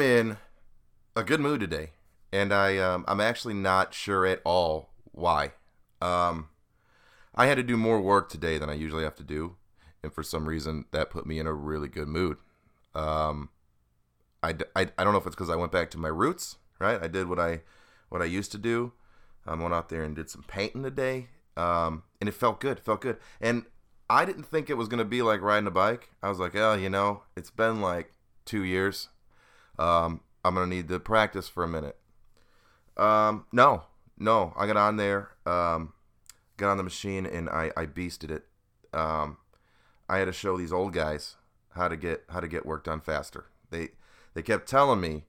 in a good mood today, and I um, I'm actually not sure at all why. Um, I had to do more work today than I usually have to do, and for some reason that put me in a really good mood. Um, I, I, I don't know if it's because I went back to my roots, right? I did what I what I used to do. I went out there and did some painting today, um, and it felt good. It felt good, and I didn't think it was gonna be like riding a bike. I was like, oh, you know, it's been like two years. Um, I'm gonna need to practice for a minute. Um, no, no, I got on there, um, got on the machine, and I I beasted it. Um, I had to show these old guys how to get how to get work done faster. They they kept telling me,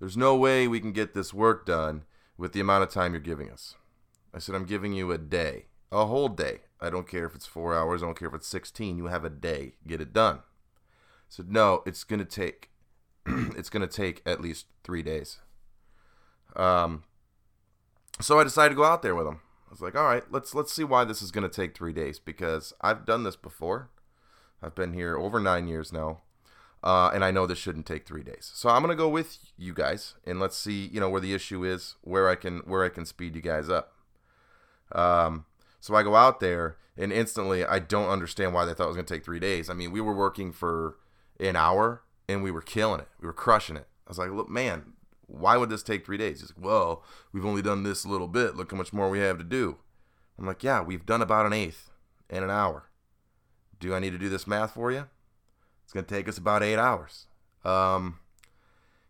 "There's no way we can get this work done with the amount of time you're giving us." I said, "I'm giving you a day, a whole day. I don't care if it's four hours. I don't care if it's 16. You have a day. Get it done." I said, "No, it's gonna take, it's gonna take at least three days." Um, so I decided to go out there with them. I was like, "All right, let's let's see why this is gonna take three days because I've done this before. I've been here over nine years now." Uh, and I know this shouldn't take three days. So I'm gonna go with you guys, and let's see, you know, where the issue is, where I can where I can speed you guys up. Um, so I go out there, and instantly I don't understand why they thought it was gonna take three days. I mean, we were working for an hour, and we were killing it. We were crushing it. I was like, look, man, why would this take three days? He's like, well, we've only done this little bit. Look how much more we have to do. I'm like, yeah, we've done about an eighth in an hour. Do I need to do this math for you? It's going to take us about eight hours. Um,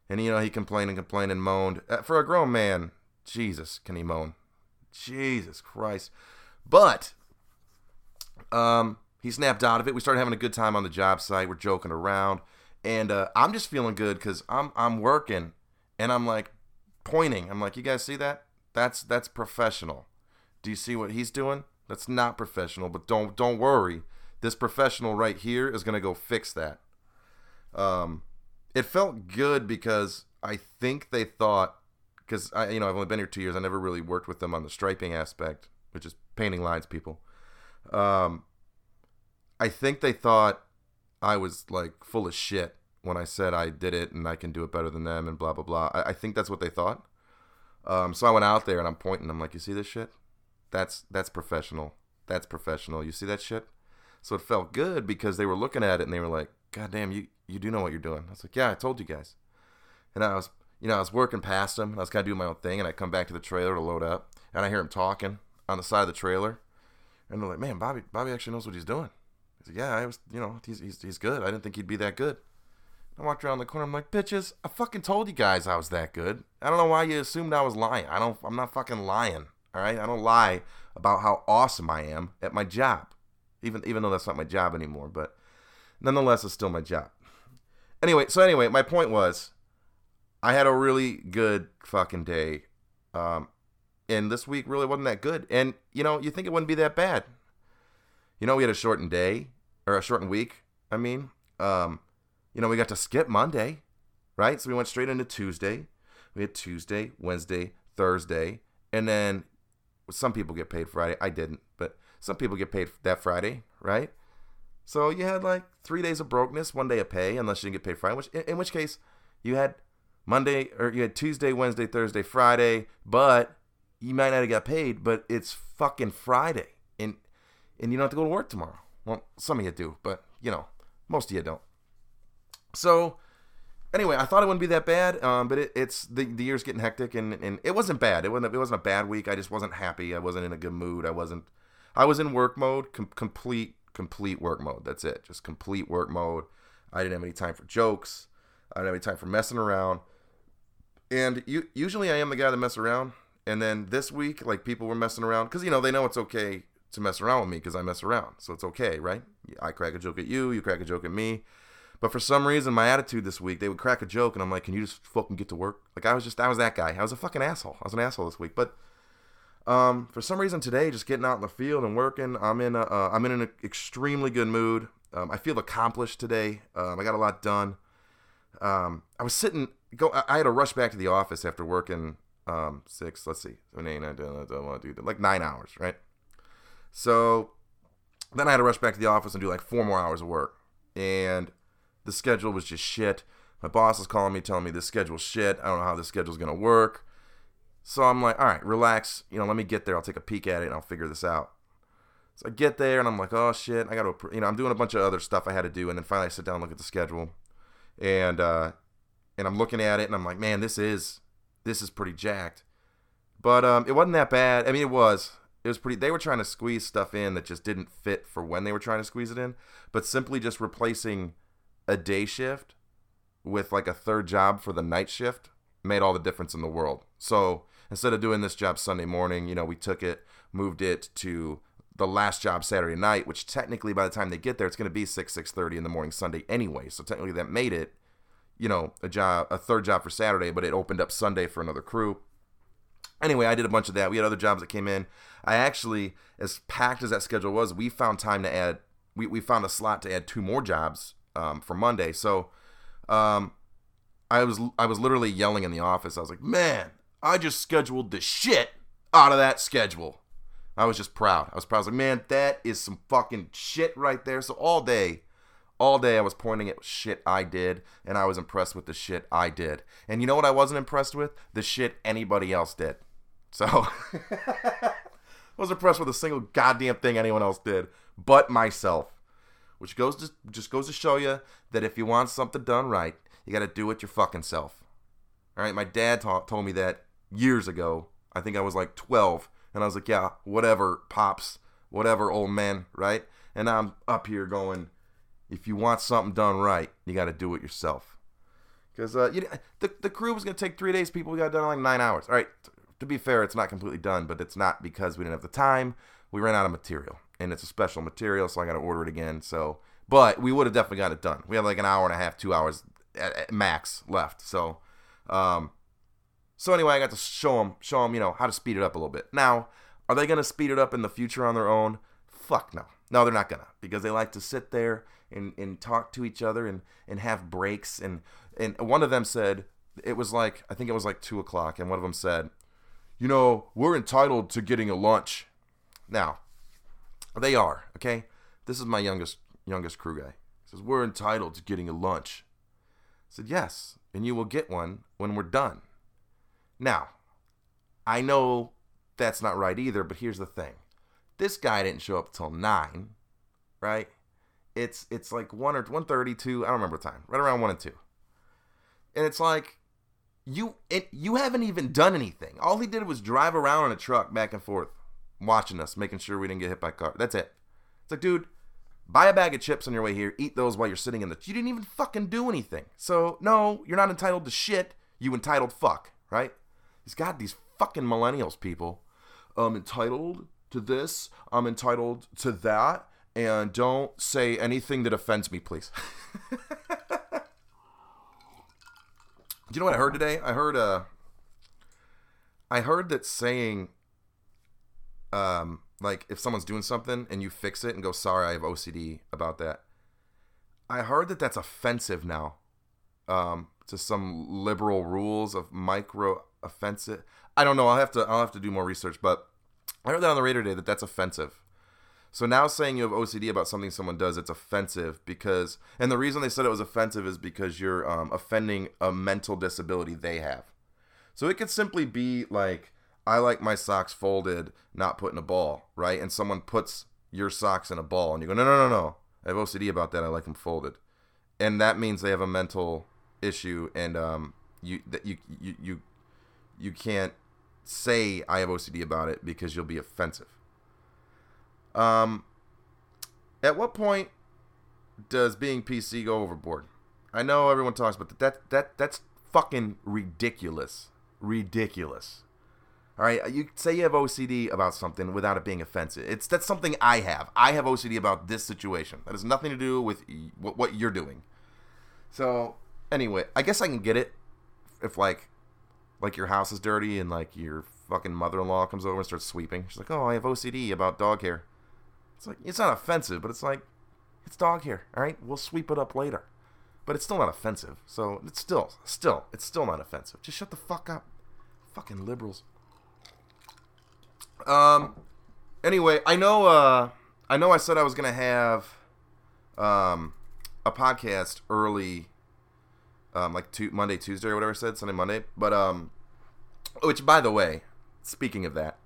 and, you know, he complained and complained and moaned. Uh, for a grown man, Jesus, can he moan? Jesus Christ. But um, he snapped out of it. We started having a good time on the job site. We're joking around. And uh, I'm just feeling good because I'm, I'm working and I'm like pointing. I'm like, you guys see that? That's that's professional. Do you see what he's doing? That's not professional, but don't don't worry this professional right here is to go fix that. Um, it felt good because I think they thought, because I, you know, I've only been here two years. I never really worked with them on the striping aspect, which is painting lines, people. Um, I think they thought I was like full of shit when I said I did it and I can do it better than them and blah blah blah. I, I think that's what they thought. Um, so I went out there and I'm pointing. I'm like, you see this shit? That's that's professional. That's professional. You see that shit? So it felt good because they were looking at it and they were like, God damn, you, you do know what you're doing. I was like, Yeah, I told you guys. And I was, you know, I was working past them and I was kind of doing my own thing. And I come back to the trailer to load up and I hear him talking on the side of the trailer. And they're like, Man, Bobby, Bobby actually knows what he's doing. Said, Yeah, I was, you know, he's, he's, he's good. I didn't think he'd be that good. I walked around the corner. I'm like, bitches, I fucking told you guys I was that good. I don't know why you assumed I was lying. I don't. I'm not fucking lying. All right. I don't lie about how awesome I am at my job even even though that's not my job anymore. But nonetheless, it's still my job. Anyway, so anyway, my point was, I had a really good fucking day, um, and this week really wasn't that good. And you know, you think it wouldn't be that bad. You know, we had a shortened day or a shortened week. I mean, um, you know, we got to skip Monday, right? So we went straight into Tuesday. We had Tuesday, Wednesday, Thursday, and then some people get paid Friday. I didn't, but some people get paid that Friday, right? So you had like three days of brokenness, one day of pay, unless you didn't get paid Friday. Which, in, which case, you had Monday or you had Tuesday, Wednesday, Thursday, Friday, but you might not have got paid, but it's fucking Friday, and and you don't have to go to work tomorrow. Well, some of you do, but you know, most of you don't. So anyway, I thought it wouldn't be that bad, um, but it, it's the, the year's getting hectic, and, and it wasn't bad. It wasn't it wasn't a bad week. I just wasn't happy. I wasn't in a good mood. I wasn't I was in work mode, com- complete complete work mode. That's it, just complete work mode. I didn't have any time for jokes. I didn't have any time for messing around. And you, usually I am the guy that mess around. And then this week, like people were messing around because you know they know it's okay to mess around with me because I mess around, so it's okay, right? I crack a joke at you, you crack a joke at me. But for some reason, my attitude this week, they would crack a joke, and I'm like, "Can you just fucking get to work?" Like I was just, I was that guy. I was a fucking asshole. I was an asshole this week, but um, for some reason today, just getting out in the field and working, I'm in a, uh, I'm in an extremely good mood. Um, I feel accomplished today. Um, I got a lot done. Um, I was sitting, go. I had to rush back to the office after working Um, six. Let's see. Seven, eight, nine, ten, eleven, two, like nine hours, right? So then I had to rush back to the office and do like four more hours of work, and the schedule was just shit. My boss is calling me, telling me this schedule's shit. I don't know how this schedule's gonna work. So I'm like, all right, relax. You know, let me get there. I'll take a peek at it and I'll figure this out. So I get there and I'm like, oh shit, I got to, you know, I'm doing a bunch of other stuff I had to do, and then finally I sit down and look at the schedule, and uh, and I'm looking at it and I'm like, man, this is, this is pretty jacked, but um, it wasn't that bad. I mean, it was, it was pretty. They were trying to squeeze stuff in that just didn't fit for when they were trying to squeeze it in, but simply just replacing a day shift with like a third job for the night shift made all the difference in the world. So instead of doing this job Sunday morning, you know, we took it, moved it to the last job Saturday night, which technically by the time they get there, it's going to be six six thirty in the morning Sunday anyway. So technically that made it, you know, a job, a third job for Saturday, but it opened up Sunday for another crew. Anyway, I did a bunch of that. We had other jobs that came in. I actually, as packed as that schedule was, we found time to add. We, we found a slot to add two more jobs um, for Monday. So, um, I was I was literally yelling in the office. I was like, "Man, I just scheduled the shit out of that schedule." I was just proud. I was proud. I was like, man, that is some fucking shit right there. So all day, all day I was pointing at shit I did, and I was impressed with the shit I did. And you know what I wasn't impressed with? The shit anybody else did. So I was impressed with a single goddamn thing anyone else did, but myself. Which goes to just goes to show you that if you want something done right, you got to do it your fucking self. All right, my dad ta- told me that years ago. I think I was like 12 and I was like, yeah, whatever, pops, whatever, old man, right? And I'm up here going, if you want something done right, you got to do it yourself. Because uh, you, the, the crew was going to take three days. People got done in like nine hours. All right, to be fair, it's not completely done, but it's not because we didn't have the time. We ran out of material, and it's a special material, so I got to order it again. So, but we would have definitely got it done. We had like an hour and a half, two hours at, at max left. So, um, so anyway, I got to show them, show them, you know, how to speed it up a little bit. Now, are they to speed it up in the future on their own? Fuck no. No, they're not gonna because they like to sit there and, and talk to each other and, and have breaks and and one of them said it was like I think it was like two o'clock and one of them said, you know, we're entitled to getting a lunch. Now, they are okay. This is my youngest youngest crew guy. He says we're entitled to getting a lunch. I said yes, and you will get one when we're done. Now, I know that's not right either, but here's the thing. This guy didn't show up till 9, right? It's it's like 1 or 132, I don't remember the time. Right around 1 and 2. And it's like you it, you haven't even done anything. All he did was drive around in a truck back and forth watching us, making sure we didn't get hit by a car. That's it. It's like, dude, buy a bag of chips on your way here, eat those while you're sitting in the. You didn't even fucking do anything. So no, you're not entitled to shit. You entitled fuck, right? He's got these fucking millennials, people. I'm entitled to this. I'm entitled to that. And don't say anything that offends me, please. You know what I heard today? I heard uh I heard that saying um like if someone's doing something and you fix it and go sorry I have OCD about that. I heard that that's offensive now. Um to some liberal rules of micro offensive. I don't know. I'll have to I'll have to do more research, but I heard that on the radio today that that's offensive. So now saying you have OCD about something someone does, it's offensive because, and the reason they said it was offensive is because you're um, offending a mental disability they have. So it could simply be like, I like my socks folded, not put in a ball, right? And someone puts your socks in a ball, and you go, no, no, no, no. I have OCD about that. I like them folded, and that means they have a mental issue, and um, you that you you you you can't say I have OCD about it because you'll be offensive. Um, at what point does being PC go overboard? I know everyone talks about that. That that that's fucking ridiculous. Ridiculous. All right, you say you have OCD about something without it being offensive. It's that's something I have. I have OCD about this situation. That has nothing to do with what, what you're doing. So anyway, I guess I can get it if like like your house is dirty and like your fucking mother-in-law comes over and starts sweeping. She's like, "Oh, I have OCD about dog hair." It's like it's not offensive, but it's like it's dog hair. All right, we'll sweep it up later. But it's still not offensive. So it's still, still, it's still not offensive. Just shut the fuck up. Fucking liberals. Um. Anyway, I know. Uh, I know. I said I was gonna have, um, a podcast early. Um, like tu- Monday, Tuesday, or whatever I said, Sunday, Monday. But um, which by the way, speaking of that,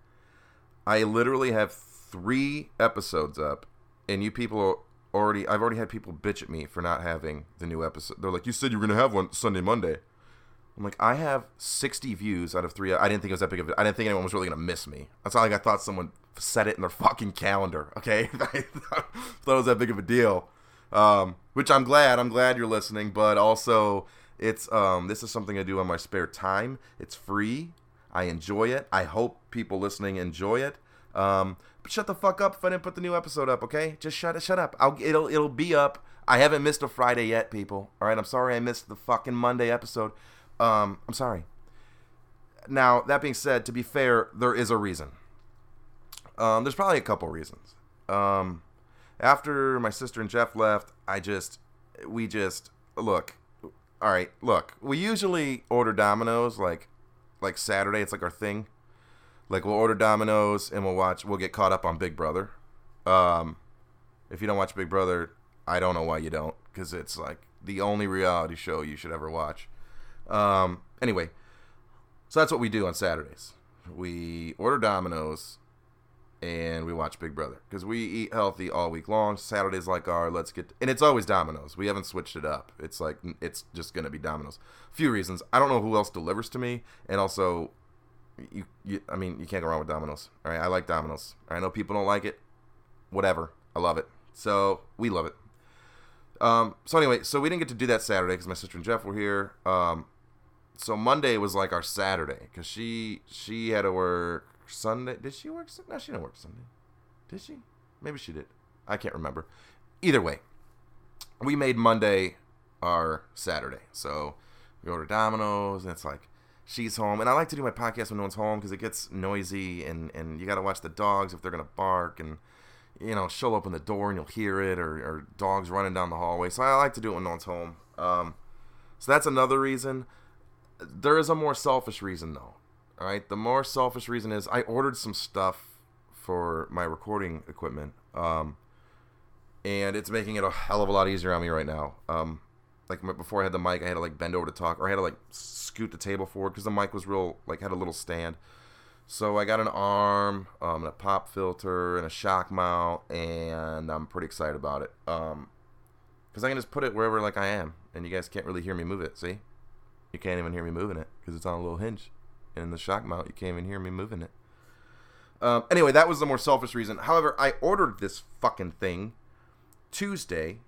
I literally have three episodes up, and you people are already. I've already had people bitch at me for not having the new episode. They're like, "You said you were gonna have one Sunday, Monday." I'm like, I have 60 views out of three. I didn't think it was that big of. A, I didn't think anyone was really gonna miss me. That's not like I thought someone set it in their fucking calendar. Okay, I thought it was that big of a deal. Um, which I'm glad. I'm glad you're listening, but also it's um, this is something I do on my spare time. It's free. I enjoy it. I hope people listening enjoy it. Um, shut the fuck up if I didn't put the new episode up. Okay, just shut it. Shut up. I'll, it'll it'll be up. I haven't missed a Friday yet, people. All right, I'm sorry I missed the fucking Monday episode. Um, I'm sorry. Now that being said, to be fair, there is a reason. Um, there's probably a couple reasons. Um, after my sister and Jeff left, I just, we just look. All right, look. We usually order Domino's like, like Saturday. It's like our thing. Like we'll order Domino's and we'll watch. We'll get caught up on Big Brother. Um, if you don't watch Big Brother, I don't know why you don't, because it's like the only reality show you should ever watch. Um, anyway, so that's what we do on Saturdays. We order Domino's and we watch Big Brother because we eat healthy all week long. Saturdays like our let's get and it's always Domino's. We haven't switched it up. It's like it's just gonna be Domino's. Few reasons. I don't know who else delivers to me, and also, you, you I mean you can't go wrong with Domino's. All right, I like Domino's. I know people don't like it. Whatever, I love it. So we love it. Um, so anyway, so we didn't get to do that Saturday because my sister and Jeff were here. Um, so Monday was like our Saturday because she she had to work Sunday. Did she work? No, she didn't work Sunday. Did she? Maybe she did. I can't remember. Either way, we made Monday our Saturday. So we ordered Domino's, and it's like she's home, and I like to do my podcast when no one's home because it gets noisy, and and you got to watch the dogs if they're gonna bark, and you know she'll open the door and you'll hear it, or, or dogs running down the hallway. So I like to do it when no one's home. Um, so that's another reason there is a more selfish reason though. All right, the more selfish reason is I ordered some stuff for my recording equipment, um, and it's making it a hell of a lot easier on me right now. Um, like before I had the mic, I had to like bend over to talk, or I had to like scoot the table forward because the mic was real like had a little stand. So I got an arm, um, and a pop filter, and a shock mount, and I'm pretty excited about it. Um, because I can just put it wherever like I am, and you guys can't really hear me move it. See? You can't even hear me moving it because it's on a little hinge. And in the shock mount, you can't even hear me moving it. Um, anyway, that was the more selfish reason. However, I ordered this fucking thing Tuesday,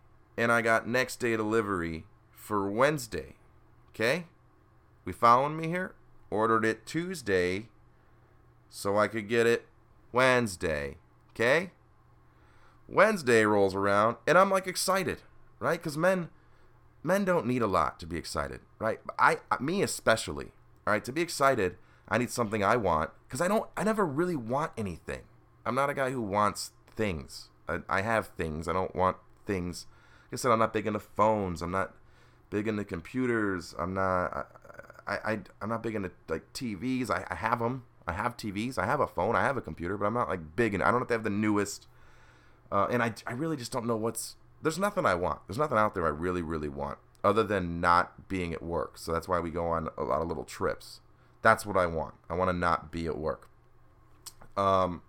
and I got next day delivery for Wednesday. Okay? We following me here? Ordered it Tuesday so I could get it Wednesday. Okay? Wednesday rolls around, and I'm like excited, right? Because men men don't need a lot to be excited, right? I, me especially, all right. To be excited, I need something I want because I don't. I never really want anything. I'm not a guy who wants things. I, I have things. I don't want things. I said, I'm not big into phones. I'm not big into computers. I'm not. I, I, I'm not big into like TVs. I, I have them. I have TVs. I have a phone. I have a computer, but I'm not like big and I don't have to have the newest. Uh, and I, I really just don't know what's there's nothing I want. There's nothing out there I really, really want other than not being at work. So that's why we go on a lot of little trips. That's what I want. I want to not be at work. Um.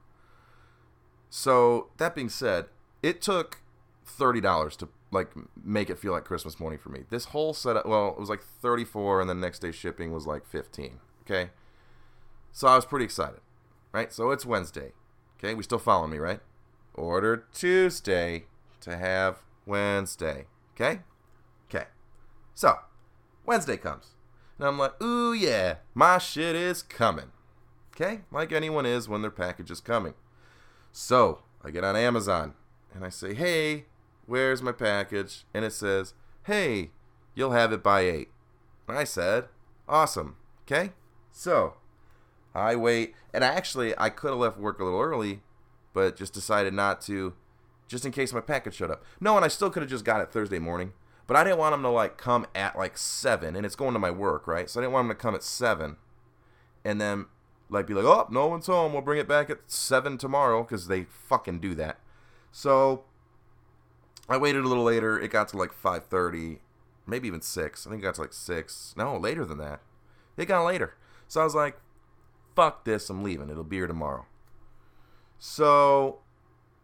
So that being said, it took thirty dollars to like make it feel like Christmas morning for me. This whole setup, well, it was like thirty four, and the next day shipping was like fifteen. Okay. So I was pretty excited, right? So it's Wednesday. Okay, we still following me, right? Order Tuesday to have Wednesday. Okay? Okay. So, Wednesday comes. And I'm like, ooh, yeah, my shit is coming. Okay? Like anyone is when their package is coming. So, I get on Amazon and I say, hey, where's my package? And it says, hey, you'll have it by 8. And I said, awesome. Okay? So, I wait. And actually, I could have left work a little early, but just decided not to just in case my package showed up. No, and I still could have just got it Thursday morning, but I didn't want them to like come at like seven, and it's going to my work, right? So I didn't want them to come at seven, and then like be like, oh, no one's home. We'll bring it back at seven tomorrow because they fucking do that. So I waited a little later. It got to like five thirty, maybe even six. I think it got to like six. No, later than that. It got later. So I was like, fuck this. I'm leaving. It'll be here tomorrow. So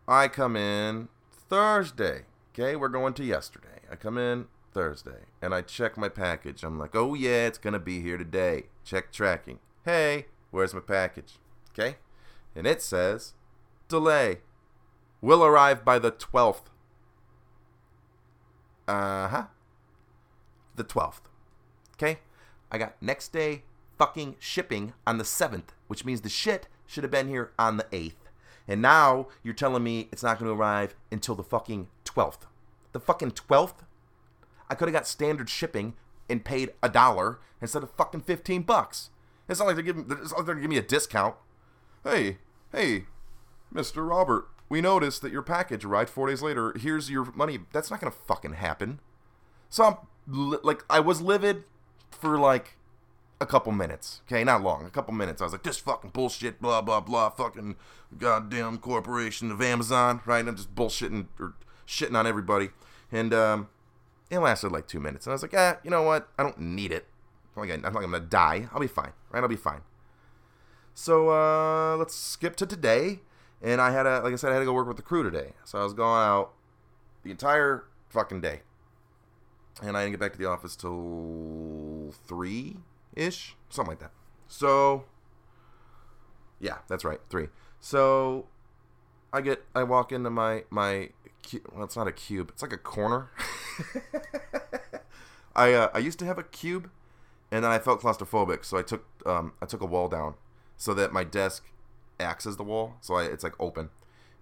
I come in Thursday. Okay, we're going to yesterday. I come in Thursday and I check my package. I'm like, oh yeah, it's gonna be here today. Check tracking. Hey, where's my package? Okay, and it says delay. Will arrive by the 12th. Uh huh. The 12th. Okay? I got next day fucking shipping on the 7th, which means the shit should have been here on the 8th. And now you're telling me it's not going to arrive until the fucking 12th. The fucking 12th? I could have got standard shipping and paid a dollar instead of fucking 15 bucks. It's not like they're giving, it's not like they're giving me a discount. Hey, hey, Mr. Robert, we noticed that your package arrived four days later. Here's your money. That's not gonna fucking happen. So I'm li- like, I was livid for like a couple minutes. Okay, not long. A couple minutes. I was like, this fucking bullshit. Blah blah blah. Fucking goddamn corporation of Amazon. Right? I'm just bullshitting or shitting on everybody. And um, it lasted like two minutes. And I was like, ah, you know what? I don't need it. I'm like, I'm I'm gonna die. I'll be fine. Right? I'll be fine. So uh, let's skip to today. And I had a, like I said, I had to go work with the crew today. So I was going out the entire fucking day. And I didn't get back to the office till three ish, something like that. So, yeah, that's right, three. So, I get, I walk into my my, well, it's not a cube, it's like a corner. I uh, I used to have a cube, and then I felt claustrophobic, so I took um I took a wall down so that my desk acts as the wall, so I, it's like open.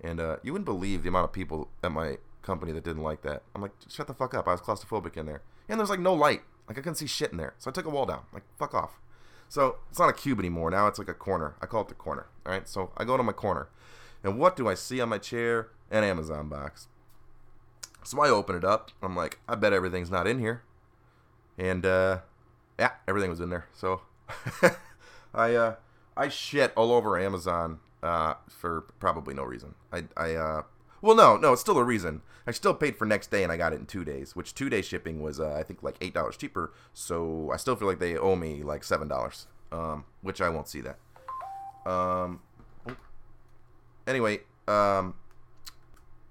And uh, you wouldn't believe the amount of people at my company that didn't like that. I'm like, shut the fuck up. I was claustrophobic in there, and there's like no light. Like I couldn't see shit in there, so I took a wall down. Like fuck off. So it's not a cube anymore. Now it's like a corner. I call it the corner. All right. So I go to my corner, and what do I see on my chair? An Amazon box. So I open it up. I'm like, I bet everything's not in here. And uh, yeah, everything was in there. So I uh, I shit all over Amazon uh, for probably no reason. I, I uh, well, no, no, it's still a reason. I still paid for next day and I got it in two days, which two day shipping was uh, I think like eight dollars cheaper. So I still feel like they owe me like seven dollars, um, which I won't see that. Um, anyway, um,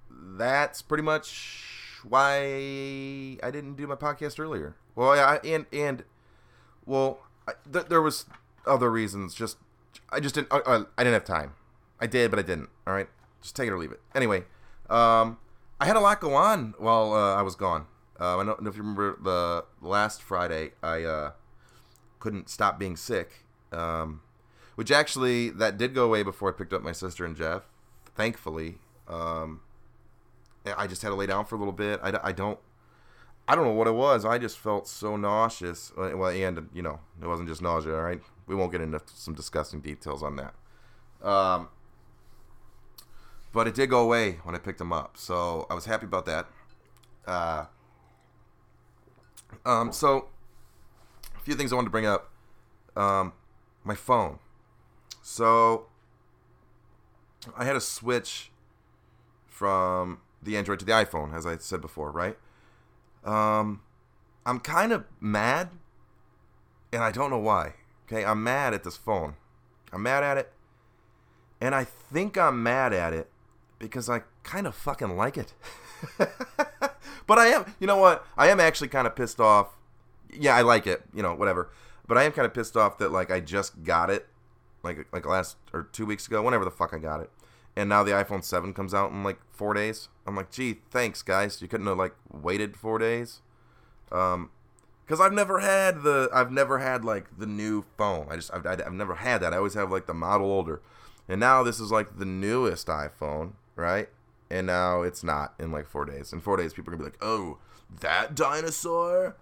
that's pretty much why I didn't do my podcast earlier. Well, yeah, and and well, I, th- there was other reasons. Just I just didn't. I, I didn't have time. I did, but I didn't. All right, just take it or leave it. Anyway, um, I had a lot go on while uh, I was gone. Uh, I don't know if you remember the last Friday. I uh, couldn't stop being sick, um, which actually that did go away before I picked up my sister and Jeff. Thankfully, um, I just had to lay down for a little bit. I, I don't. I don't know what it was. I just felt so nauseous. Well, and you know, it wasn't just nausea. All right, we won't get into some disgusting details on that. Um, but it did go away when I picked him up, so I was happy about that. Uh, um, so a few things I wanted to bring up. Um, my phone. So I had to switch from the Android to the iPhone, as I said before, right? Um, I'm kind of mad, and I don't know why. Okay, I'm mad at this phone. I'm mad at it. And I think I'm mad at it because I kind of fucking like it. but I am, you know what? I am actually kind of pissed off. Yeah, I like it, you know, whatever. But I am kind of pissed off that like I just got it like like last or 2 weeks ago, whenever the fuck I got it. And now the iPhone 7 comes out in like 4 days. I'm like, "Gee, thanks guys. You couldn't have like waited 4 days." Um because I've never had the I've never had like the new phone. I just I've, I've never had that. I always have like the model older, and now this is like the newest iPhone, right? And now it's not in like four days. In four days, people are gonna be like, "Oh, that dinosaur?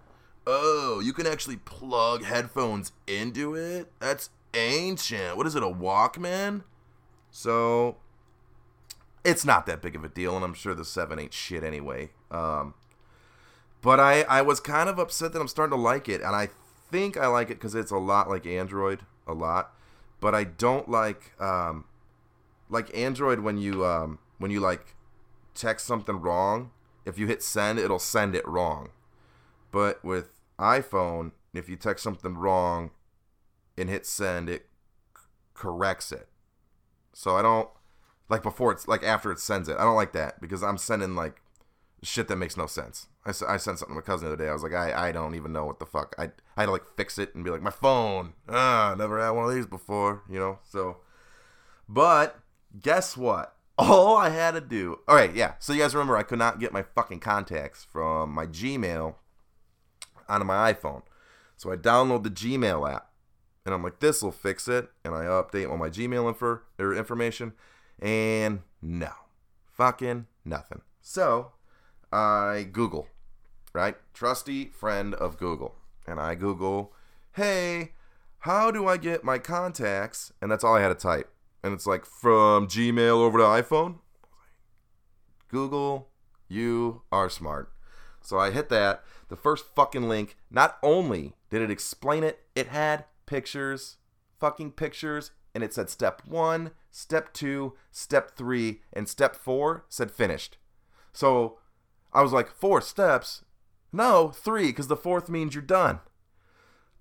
Oh, you can actually plug headphones into it? That's ancient. What is it? A Walkman?" So it's not that big of a deal, and I'm sure the seven ain't shit anyway. Um, but I, I was kind of upset that I'm starting to like it, and I think I like it because it's a lot like Android, a lot. but I don't like um, like Android when you um, when you like text something wrong. If you hit send, it'll send it wrong. But with iPhone, if you text something wrong and hit send, it corrects it. So I don't like before it's like after it sends it. I don't like that because I'm sending like shit that makes no sense. I, I sent something to my cousin the other day. I was like, I, I don't even know what the fuck. I, I had to like fix it and be like, my phone. Ah, never had one of these before, you know? So, but guess what? All I had to do. All right, yeah. So you guys remember I could not get my fucking contacts from my Gmail onto my iPhone. So I download the Gmail app. And I'm like, this will fix it. And I update all my Gmail info, or information. And no. Fucking nothing. So I Google, right? Trusty friend of Google. And I Google, hey, how do I get my contacts? And that's all I had to type. And it's like from Gmail over to iPhone. Google, you are smart. So I hit that. The first fucking link, not only did it explain it, it had pictures, fucking pictures, and it said step one, step two, step three, and step four said finished. So I was like, four steps? No, three, because the fourth means you're done.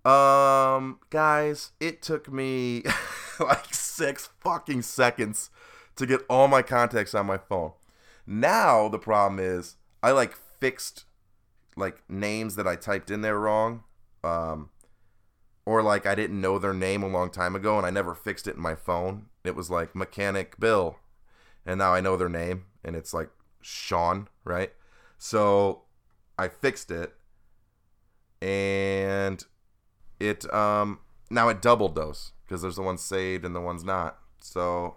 Um, guys, it took me like six fucking seconds to get all my contacts on my phone. Now the problem is I like fixed like names that I typed in there wrong. Um, or like I didn't know their name a long time ago and I never fixed it in my phone. It was like Mechanic Bill. And now I know their name and it's like Sean, right? So I fixed it and it um now it doubled those because there's the ones saved and the ones not. So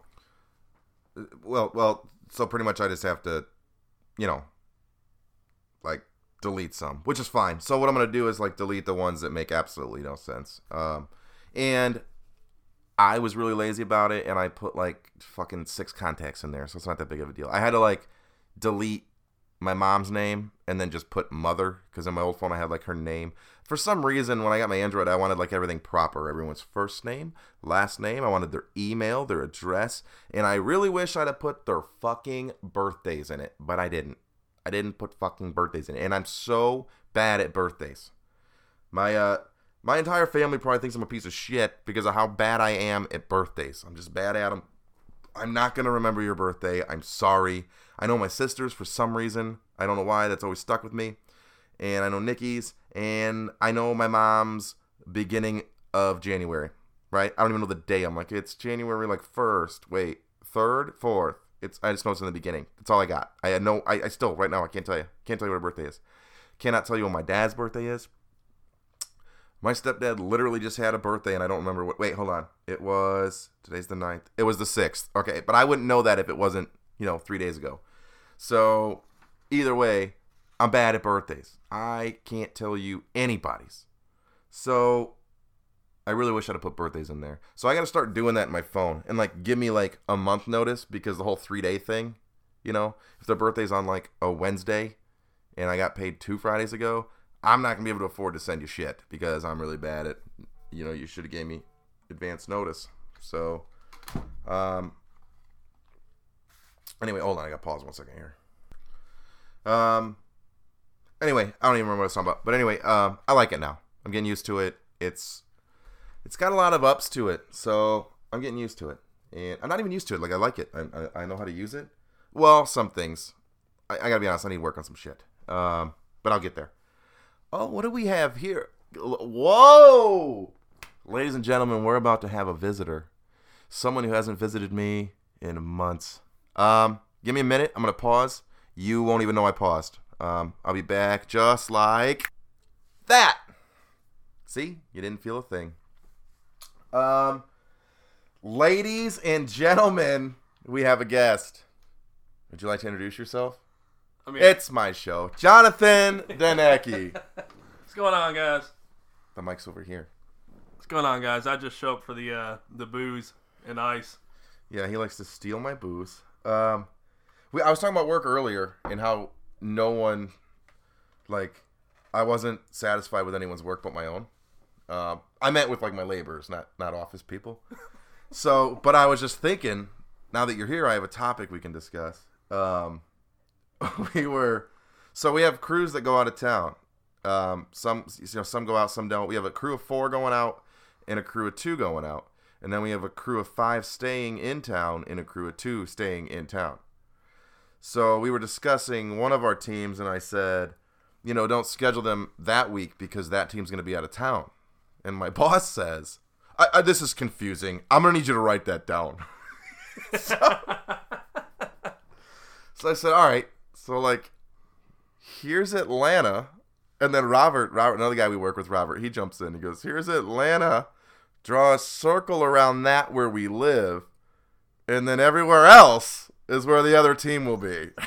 well well so pretty much I just have to you know like delete some, which is fine. So what I'm gonna do is like delete the ones that make absolutely no sense. Um, and I was really lazy about it, and I put like fucking six contacts in there, so it's not that big of a deal. I had to like delete my mom's name and then just put mother because in my old phone I had like her name. For some reason, when I got my Android, I wanted like everything proper. Everyone's first name, last name. I wanted their email, their address, and I really wish I'd have put their fucking birthdays in it, but I didn't. I didn't put fucking birthdays in and I'm so bad at birthdays. My uh, my entire family probably thinks I'm a piece of shit because of how bad I am at birthdays. I'm just bad at them. I'm not gonna remember your birthday. I'm sorry. I know my sister's for some reason. I don't know why. That's always stuck with me. And I know Nikki's, and I know my mom's beginning of January. Right? I don't even know the day. I'm like, it's January like first. Wait, third, fourth. It's I just know it's in the beginning. That's all I got. I had no. I, I still right now I can't tell you. Can't tell you what her birthday is. Cannot tell you when my dad's birthday is. My stepdad literally just had a birthday, and I don't remember what. Wait, hold on. It was today's the 9th. It was the sixth. Okay, but I wouldn't know that if it wasn't you know three days ago. So either way, I'm bad at birthdays. I can't tell you anybody's. So I really wish I'd have put birthdays in there. So I got to start doing that in my phone and like give me like a month notice because the whole three day thing, you know, if their birthday's on like a Wednesday and I got paid two Fridays ago, I'm not gonna be able to afford to send you shit because I'm really bad at, you know, you should have gave me advance notice. So, um, anyway, hold on, I got pause one second here. Um, anyway, I don't even remember what I was talking about, but anyway, um, I like it now. I'm getting used to it. It's it's got a lot of ups to it, so I'm getting used to it, and I'm not even used to it. Like I like it. I, I, I know how to use it. Well, some things. I, I gotta be honest. I need to work on some shit. Um, but I'll get there. Oh, what do we have here? Whoa, ladies and gentlemen, we're about to have a visitor. Someone who hasn't visited me in months. Um, give me a minute. I'm gonna pause. You won't even know I paused. Um, I'll be back just like that. See, you didn't feel a thing. Um, ladies and gentlemen, we have a guest. Would you like to introduce yourself? I mean, It's my show, Jonathan Denecki. what's going on, guys? the mic's over here. What's going on, guys? I just show up for the uh, the booze and ice. Yeah, he likes to steal my booze. Um, we, I was talking about work earlier and how no one, like, I wasn't satisfied with anyone's work but my own. Um, I meant with like my laborers, not not office people. So, but I was just thinking, now that you're here, I have a topic we can discuss. Um, we were, so we have crews that go out of town. Um, some, you know, some go out, some don't. We have a crew of four going out, and a crew of two going out, and then we have a crew of five staying in town, and a crew of two staying in town. So we were discussing one of our teams, and I said, you know, don't schedule them that week because that team's going to be out of town. And my boss says, I, I, this is confusing. I'm to need you to write that down. so, so I said, all right. So, like, here's Atlanta. And then Robert, Robert, another guy we work with, Robert, he jumps in. He goes, here's Atlanta. Draw a circle around that where we live. And then everywhere else is where the other team will be.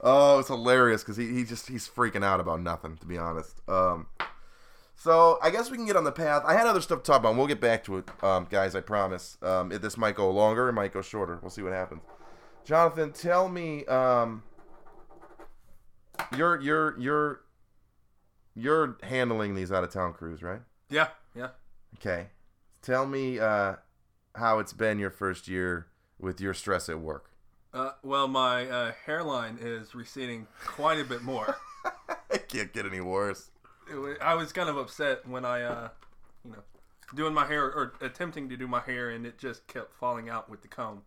oh, it's hilarious because he, he just he's freaking out about nothing, to be honest. Um, so I guess we can get on the path. I had other stuff to talk about. And we'll get back to it, um, guys. I promise. Um, it, this might go longer. It might go shorter. We'll see what happens. Jonathan, tell me. Um, you're you're you're you're handling these out of town crews, right? Yeah, yeah. Okay. Tell me uh, how it's been your first year with your stress at work. Uh, well, my uh, hairline is receding quite a bit more. it can't get any worse. I was kind of upset when I, uh, you know, doing my hair or attempting to do my hair, and it just kept falling out with the comb.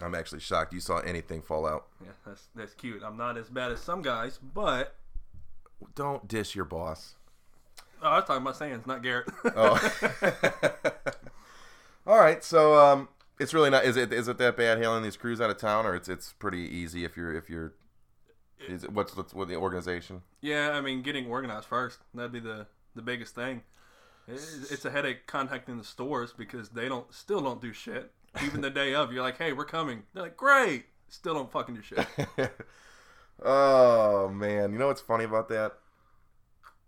I'm actually shocked you saw anything fall out. Yeah, that's that's cute. I'm not as bad as some guys, but don't dish your boss. Oh, I was talking about Sands, not Garrett. oh. All right, so um, it's really not. Is it is it that bad hailing these crews out of town, or it's it's pretty easy if you're if you're. Is it, what's what's what the organization? Yeah, I mean, getting organized first. That'd be the the biggest thing. It's a headache contacting the stores because they don't still don't do shit. Even the day of, you're like, "Hey, we're coming." They're like, "Great." Still don't fucking do shit. oh man, you know what's funny about that?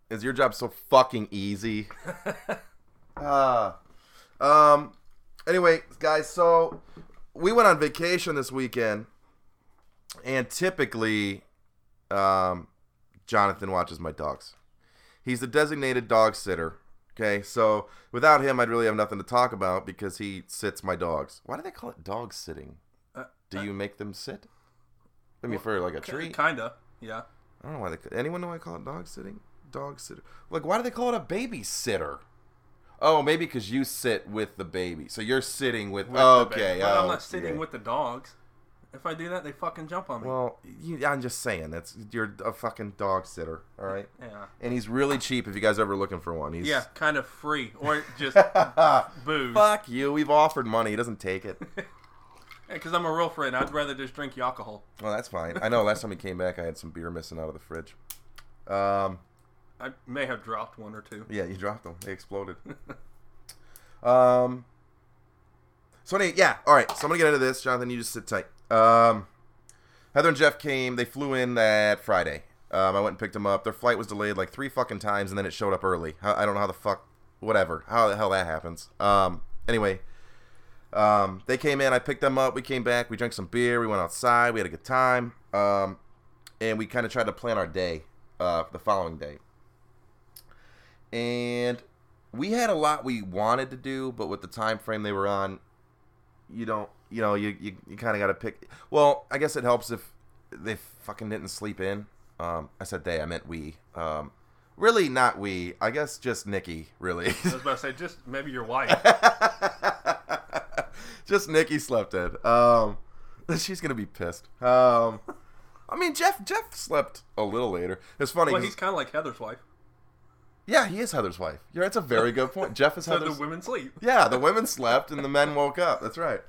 Is your job so fucking easy? Ah, uh, um, anyway, guys, so we went on vacation this weekend, and typically, um, Jonathan watches my dogs. He's the designated dog sitter. Okay, so without him, I'd really have nothing to talk about because he sits my dogs. Why do they call it dog sitting? Uh, do uh, you make them sit? I mean, well, for like a treat. Kinda, yeah. I don't know why they. Anyone know why I call it dog sitting? Dog sitter. Like, why do they call it a babysitter? Oh, maybe because you sit with the baby, so you're sitting with. with okay, oh, I'm not sitting yeah. with the dogs. If I do that, they fucking jump on me. Well, you, I'm just saying that's you're a fucking dog sitter, all right? Yeah. And he's really cheap if you guys are ever looking for one. He's yeah, kind of free or just booze. Fuck you. We've offered money. He doesn't take it. Because yeah, I'm a real friend. I'd rather just drink alcohol. Well, that's fine. I know. Last time he came back, I had some beer missing out of the fridge. Um, I may have dropped one or two. Yeah, you dropped them. They exploded. um. So anyway, yeah. All right. So I'm gonna get into this, Jonathan. You just sit tight. Um, Heather and Jeff came. They flew in that Friday. Um, I went and picked them up. Their flight was delayed like three fucking times, and then it showed up early. I don't know how the fuck, whatever, how the hell that happens. Um, anyway, um, they came in. I picked them up. We came back. We drank some beer. We went outside. We had a good time. Um, and we kind of tried to plan our day, uh, the following day and we had a lot we wanted to do, but with the time frame they were on, you don't, you know, you you, you kind of got to pick. Well, I guess it helps if they fucking didn't sleep in. Um, I said they, I meant we. Um, really, not we. I guess just Nikki. Really. I was about to say just maybe your wife. just Nikki slept in. Um, she's gonna be pissed. Um, I mean Jeff. Jeff slept a little later. It's funny. Well, he's kind of like Heather's wife. Yeah, he is Heather's wife. Yeah, that's a very good point. Jeff is so Heather's. the women sleep. Yeah, the women slept and the men woke up. That's right.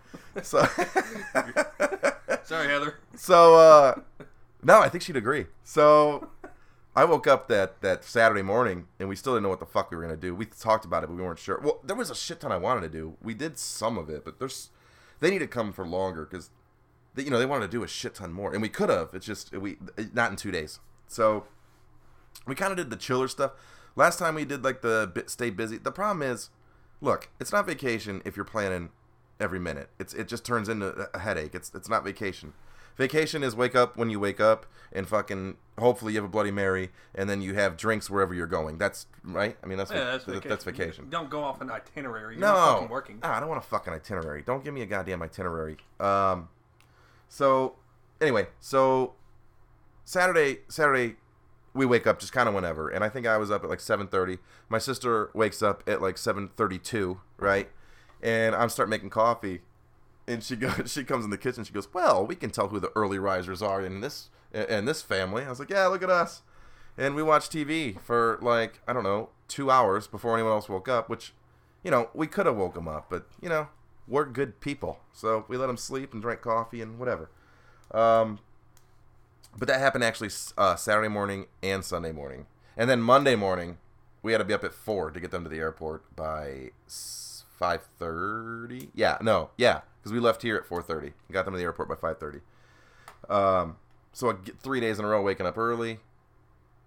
So. Sorry, Heather. So, uh, no, I think she'd agree. So, I woke up that that Saturday morning and we still didn't know what the fuck we were gonna do. We talked about it, but we weren't sure. Well, there was a shit ton I wanted to do. We did some of it, but there's they need to come for longer because, you know, they wanted to do a shit ton more, and we could have. It's just we not in two days. So, we kind of did the chiller stuff Last time we did like the stay busy. The problem is, look, it's not vacation if you're planning every minute. It's it just turns into a headache. It's it's not vacation. Vacation is wake up when you wake up and fucking hopefully you have a Bloody Mary and then you have drinks wherever you're going. That's right. I mean that's Yeah, that's vacation. that's vacation. Don't go off an itinerary. You're No, not fucking working. Ah, I don't want a fucking itinerary. Don't give me a goddamn itinerary. Um, so anyway, so Saturday, Saturday, we wake up just kind of whenever, and I think I was up at like seven thirty. My sister wakes up at like seven thirty two, right? And I'm start making coffee, and she goes, she comes in the kitchen. She goes, "Well, we can tell who the early risers are in this in this family." I was like, "Yeah, look at us." And we watched TV for like I don't know two hours before anyone else woke up, which you know, we could have woke them up, but you know, we're good people, so we let them sleep and drank coffee and whatever. Um, but that happened actually uh, Saturday morning and Sunday morning, and then Monday morning we had to be up at four to get them to the airport by five thirty. Yeah, no, yeah, because we left here at four thirty. Got them to the airport by five thirty. Um, so I get three days in a row waking up early.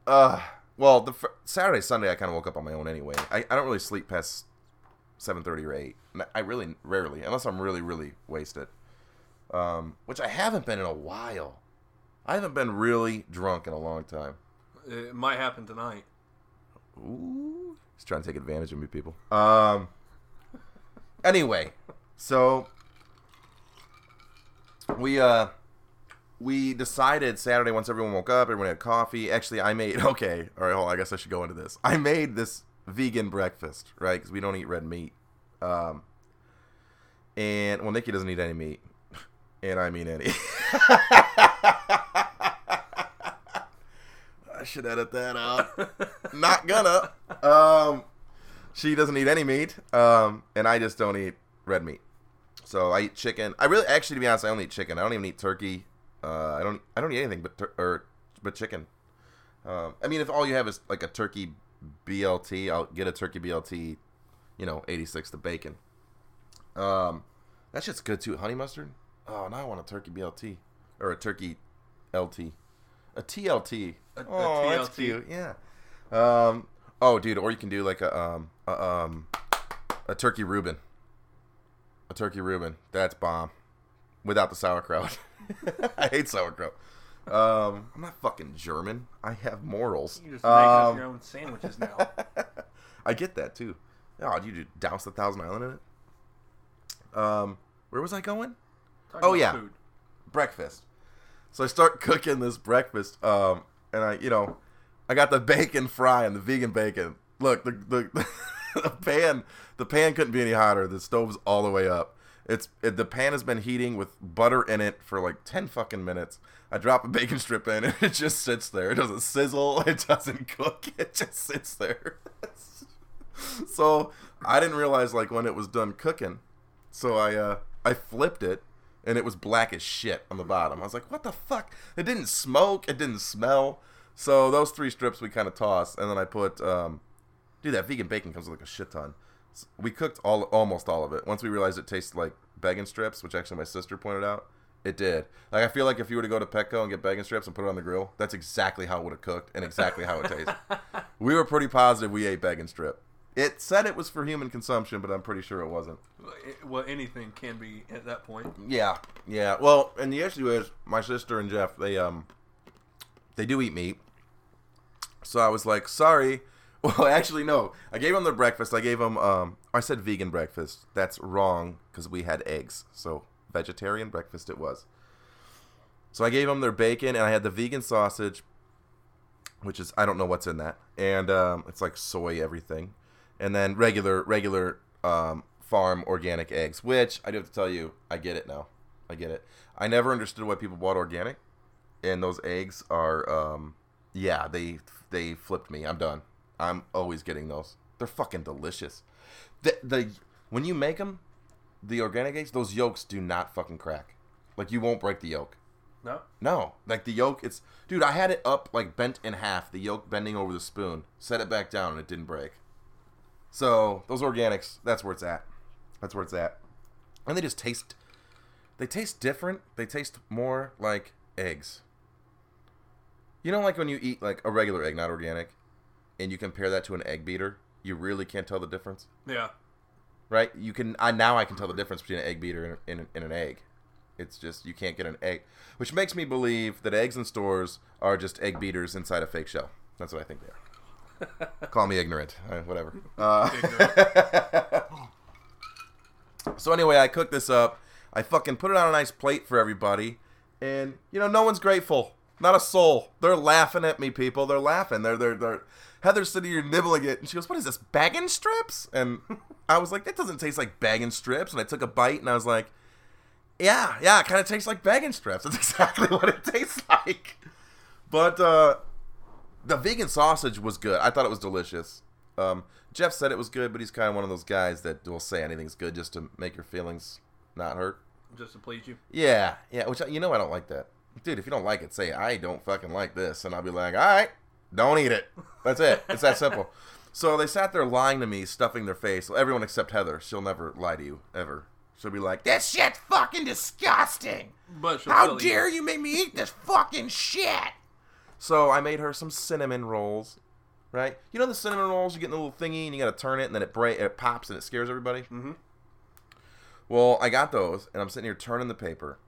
Uh, well, the fir- Saturday, Sunday, I kind of woke up on my own anyway. I, I don't really sleep past seven thirty or eight. I really rarely, unless I'm really really wasted. Um, which I haven't been in a while. I haven't been really drunk in a long time. It might happen tonight. Ooh, he's trying to take advantage of me, people. Um. Anyway, so we uh we decided Saturday once everyone woke up, everyone had coffee. Actually, I made okay. All right, hold on. I guess I should go into this. I made this vegan breakfast, right? Because we don't eat red meat. Um. And well, Nikki doesn't eat any meat, and I mean any. Should edit that out. Not gonna. Um, she doesn't eat any meat, um, and I just don't eat red meat. So I eat chicken. I really, actually, to be honest, I only eat chicken. I don't even eat turkey. Uh, I don't. I don't eat anything but tur- or but chicken. Um, I mean, if all you have is like a turkey BLT, I'll get a turkey BLT. You know, eighty six the bacon. Um, that shit's good too. Honey mustard. Oh, now I want a turkey BLT or a turkey LT, a TLT. A- a oh, that's cute. Yeah. Um. Oh, dude, or you can do like a um a, um a turkey Reuben. A turkey Reuben. That's bomb. Without the sauerkraut. I hate sauerkraut. Um, I'm not fucking German. I have morals. You're just Um, your own sandwiches now. I get that too. Oh, you douse the Thousand Island in it? Um, where was I going? Talking Oh, yeah. Food. breakfast. So I start cooking this breakfast, um, and I, you know, I got the bacon fry and the vegan bacon. Look, the the, the pan, the pan couldn't be any hotter. The stove's all the way up. It's it, the pan has been heating with butter in it for like ten fucking minutes. I drop a bacon strip in, and it just sits there. It doesn't sizzle. It doesn't cook. It just sits there. so I didn't realize like when it was done cooking. So I uh I flipped it and it was black as shit on the bottom. I was like, what the fuck? It didn't smoke, it didn't smell. So those three strips we kind of tossed, and then I put, um, dude, that vegan bacon comes with like a shit ton. S- We cooked all almost all of it. Once we realized it tasted like bacon strips, which actually my sister pointed out, it did. Like I feel like if you were to go to Petco and get bacon strips and put it on the grill, that's exactly how it would have cooked and exactly how it tastes. we were pretty positive we ate bacon strip. It said it was for human consumption, but I'm pretty sure it wasn't. Well, anything can be at that point. Yeah, yeah. Well, and the issue is my sister and Jeff they um they do eat meat. So I was like, sorry. Well, actually, no. I gave them their breakfast. I gave them um I said vegan breakfast. That's wrong because we had eggs. So vegetarian breakfast it was. So I gave them their bacon and I had the vegan sausage, which is I don't know what's in that, and um, it's like soy everything, and then regular regular um, farm organic eggs. Which I do have to tell you, I get it now. I get it. I never understood why people bought organic, and those eggs are um, yeah they they flipped me. I'm done. I'm always getting those. They're fucking delicious. The the when you make them, the organic eggs, those yolks do not fucking crack. Like you won't break the yolk. No, No, like the yolk, it's dude. I had it up like bent in half, the yolk bending over the spoon. Set it back down, and it didn't break. So those organics, that's where it's at. That's where it's at. And they just taste. They taste different. They taste more like eggs. You know, like when you eat like a regular egg, not organic, and you compare that to an egg beater, you really can't tell the difference. yeah, right? You can I now I can tell the difference between an egg beater and, and, and an egg. It's just you can't get an egg, which makes me believe that eggs in stores are just egg beaters inside a fake shell. That's what I think they are. Call me ignorant, uh, whatever. Uh, so anyway, I cooked this up. I fucking put it on a nice plate for everybody, and you know, no one's grateful. Not a soul. They're laughing at me, people. They're laughing. They're they're they're. Heather's sitting here nibbling it, and she goes, "What is this, bagging strips?" And I was like, "That doesn't taste like bagging strips." And I took a bite, and I was like, "Yeah, yeah, it kind of tastes like bagging strips. That's exactly what it tastes like." But uh, the vegan sausage was good. I thought it was delicious. Um, Jeff said it was good, but he's kind of one of those guys that will say anything's good just to make your feelings not hurt. Just to please you. Yeah, yeah. Which you know I don't like that, dude. If you don't like it, say I don't fucking like this, and I'll be like, all right, don't eat it. That's it. It's that simple. So they sat there lying to me, stuffing their face. Everyone except Heather. She'll never lie to you ever. She'll be like, "This shit's fucking disgusting. But she'll How dare it. you make me eat this fucking shit?" So I made her some cinnamon rolls. Right? You know the cinnamon rolls you get in the little thingy and you gotta turn it and then it break it pops and it scares everybody. Mhm. Well, I got those and I'm sitting here turning the paper,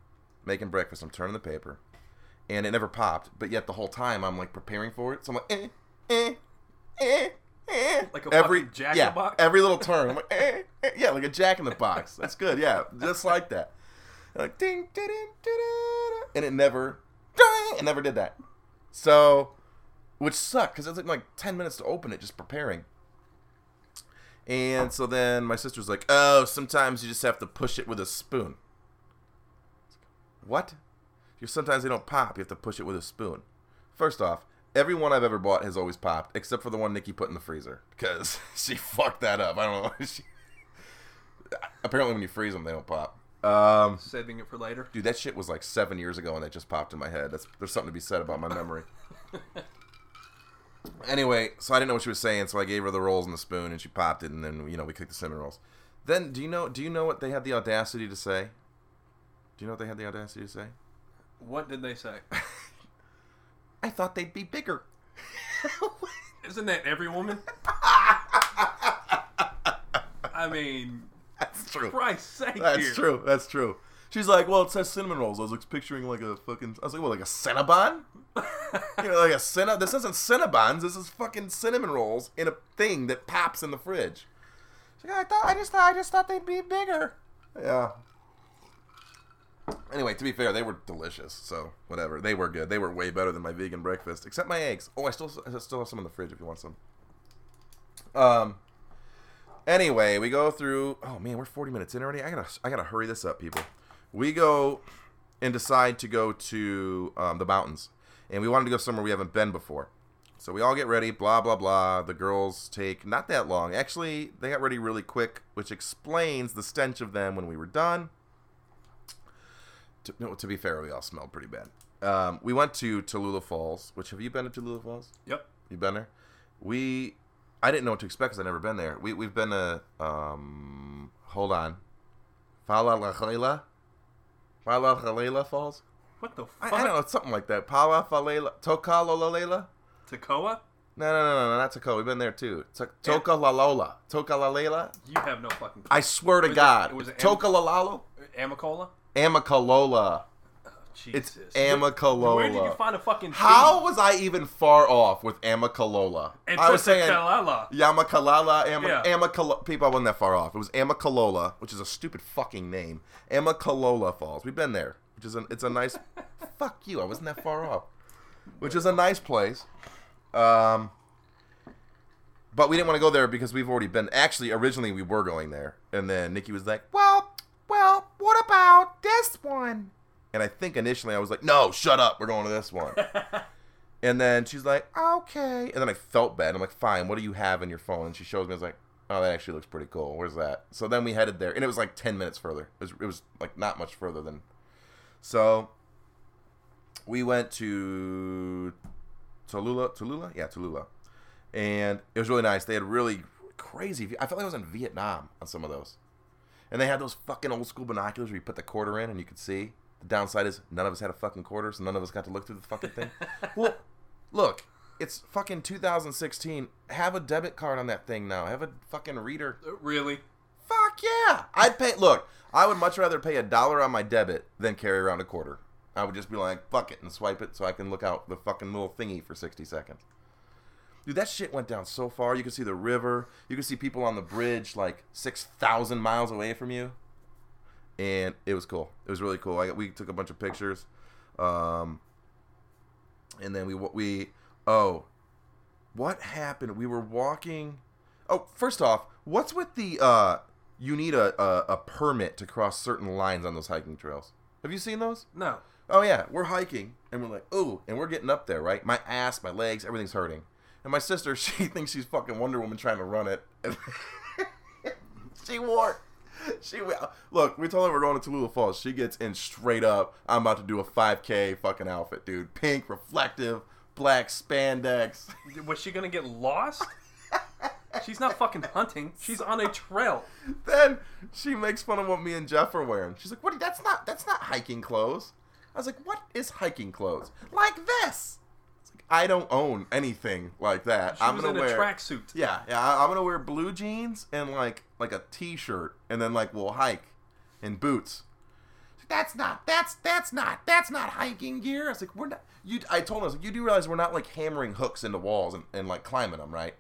making breakfast. I'm turning the paper, and it never popped. But yet the whole time I'm like preparing for it. So I'm like, eh, eh, eh, eh. Like a every Jack in yeah, the Box? every little turn. I'm like, eh, eh, yeah, like a Jack in the Box. That's good. Yeah, just like that. Like ding, ding, ding, ding, ding, and it never, ding, it never did that. So, which sucked because it took like ten minutes to open it just preparing. And so then my sister's like, "Oh, sometimes you just have to push it with a spoon." What? You sometimes they don't pop. You have to push it with a spoon. First off, every one I've ever bought has always popped, except for the one Nikki put in the freezer because she fucked that up. I don't know. She... Apparently, when you freeze them, they don't pop. Um, Saving it for later. dude, that shit was like seven years ago, and that just popped in my head. That's there's something to be said about my memory. anyway, so I didn't know what she was saying, so I gave her the rolls and the spoon, and she popped it, and then you know we cooked the cinnamon rolls. Then, do you know? Do you know what they had the audacity to say? Do you know what they had the audacity to say? What did they say? I thought they'd be bigger. Isn't that every woman? I mean, That's true. Christ's sake That's here. true. That's true. She's like, well, it says cinnamon rolls. I was like picturing like a fucking. I was like, what, like a Cinnabon? you know, like a Cinna. This isn't Cinnabons. This is fucking cinnamon rolls in a thing that pops in the fridge. She's like, I thought, I just thought, I just thought they'd be bigger. Yeah. Anyway, to be fair, they were delicious. So whatever, they were good. They were way better than my vegan breakfast, except my eggs. Oh, I still, I still have some in the fridge if you want some. Um. Anyway, we go through. Oh man, we're 40 minutes in already. I gotta, I gotta hurry this up, people. We go and decide to go to um, the mountains, and we wanted to go somewhere we haven't been before. So we all get ready. Blah blah blah. The girls take not that long. Actually, they got ready really quick, which explains the stench of them when we were done. To, no, to be fair, we all smelled pretty bad. Um, we went to Tallulah Falls. Which have you been to Tallulah Falls? Yep. You been there? We, I didn't know what to expect because I never been there. We we've been to um, hold on, Falalalela, Falalalela Falls. What the fuck? I don't know, it's something like that. Palafalela, Tokalolalela. Takoa? No, no, no, no, no, not Toka. We've been there too. To- Tokalalola, Tokalalalela. You have no fucking. Clue. I swear to Was God, it was Am- Tokalalalo, Amicola? Amicalola. Jesus. It's Amicalola. Where did you find a fucking? How was I even far off with Amicalola? And I was saying. Kalala. Yamakalala, Ama, Yeah. Amicalo- people, I wasn't that far off. It was Amicalola, which is a stupid fucking name. Amicalola Falls. We've been there, which is a, it's a nice. fuck you, I wasn't that far off. Which is a nice place. Um, but we didn't want to go there because we've already been. Actually, originally we were going there, and then Nikki was like, "Well, well, what about this one?" And I think initially I was like, "No, shut up, we're going to this one." And then she's like, okay. And then I felt bad. I'm like, fine, what do you have in your phone? And she shows me, I was like, oh, that actually looks pretty cool. Where's that? So then we headed there. And it was like 10 minutes further. It was, it was like not much further than. So we went to Tallulah. Tallulah? Yeah, Tallulah. And it was really nice. They had really crazy. I felt like I was in Vietnam on some of those. And they had those fucking old school binoculars where you put the quarter in and you could see. The downside is none of us had a fucking quarter, so none of us got to look through the fucking thing. well, look, it's fucking 2016. Have a debit card on that thing now. Have a fucking reader. Uh, Really? Fuck Fuck yeah! I'd pay. Look, I would much rather pay a dollar on my debit than carry around a quarter. I would just be like, fuck it, and swipe it so I can look out the fucking little thingy for 60 seconds. Dude, that shit went down so far. You could see the river. You could see people on the bridge like 6,000 miles away from you. And it was cool. It was really cool. I, we took a bunch of pictures. Um, and then we, we, oh, what happened? We were walking. Oh, first off, what's with the, uh, you need a, a, a permit to cross certain lines on those hiking trails? Have you seen those? No. Oh yeah, we're hiking and we're like, oh, and we're getting up there, right? My ass, my legs, everything's hurting. And my sister, she thinks she's fucking Wonder Woman trying to run it. she wore. She look. We told her we're going to Tallulah Falls. She gets in straight up. I'm about to do a 5K fucking outfit, dude. Pink, reflective, black spandex. Was she gonna get lost? She's not fucking hunting. She's on a trail. Then she makes fun of what me and Jeff are wearing. She's like, "What? That's not. That's not hiking clothes." I was like, "What is hiking clothes? Like this?" I don't own anything like that. She I'm was gonna in wear a tracksuit. Yeah, yeah. I- I'm gonna wear blue jeans and like like a t-shirt, and then like we'll hike in boots. That's not. That's that's not. That's not hiking gear. I was like, we're not. You. I told him, I was like, you do realize we're not like hammering hooks into walls and, and like climbing them, right?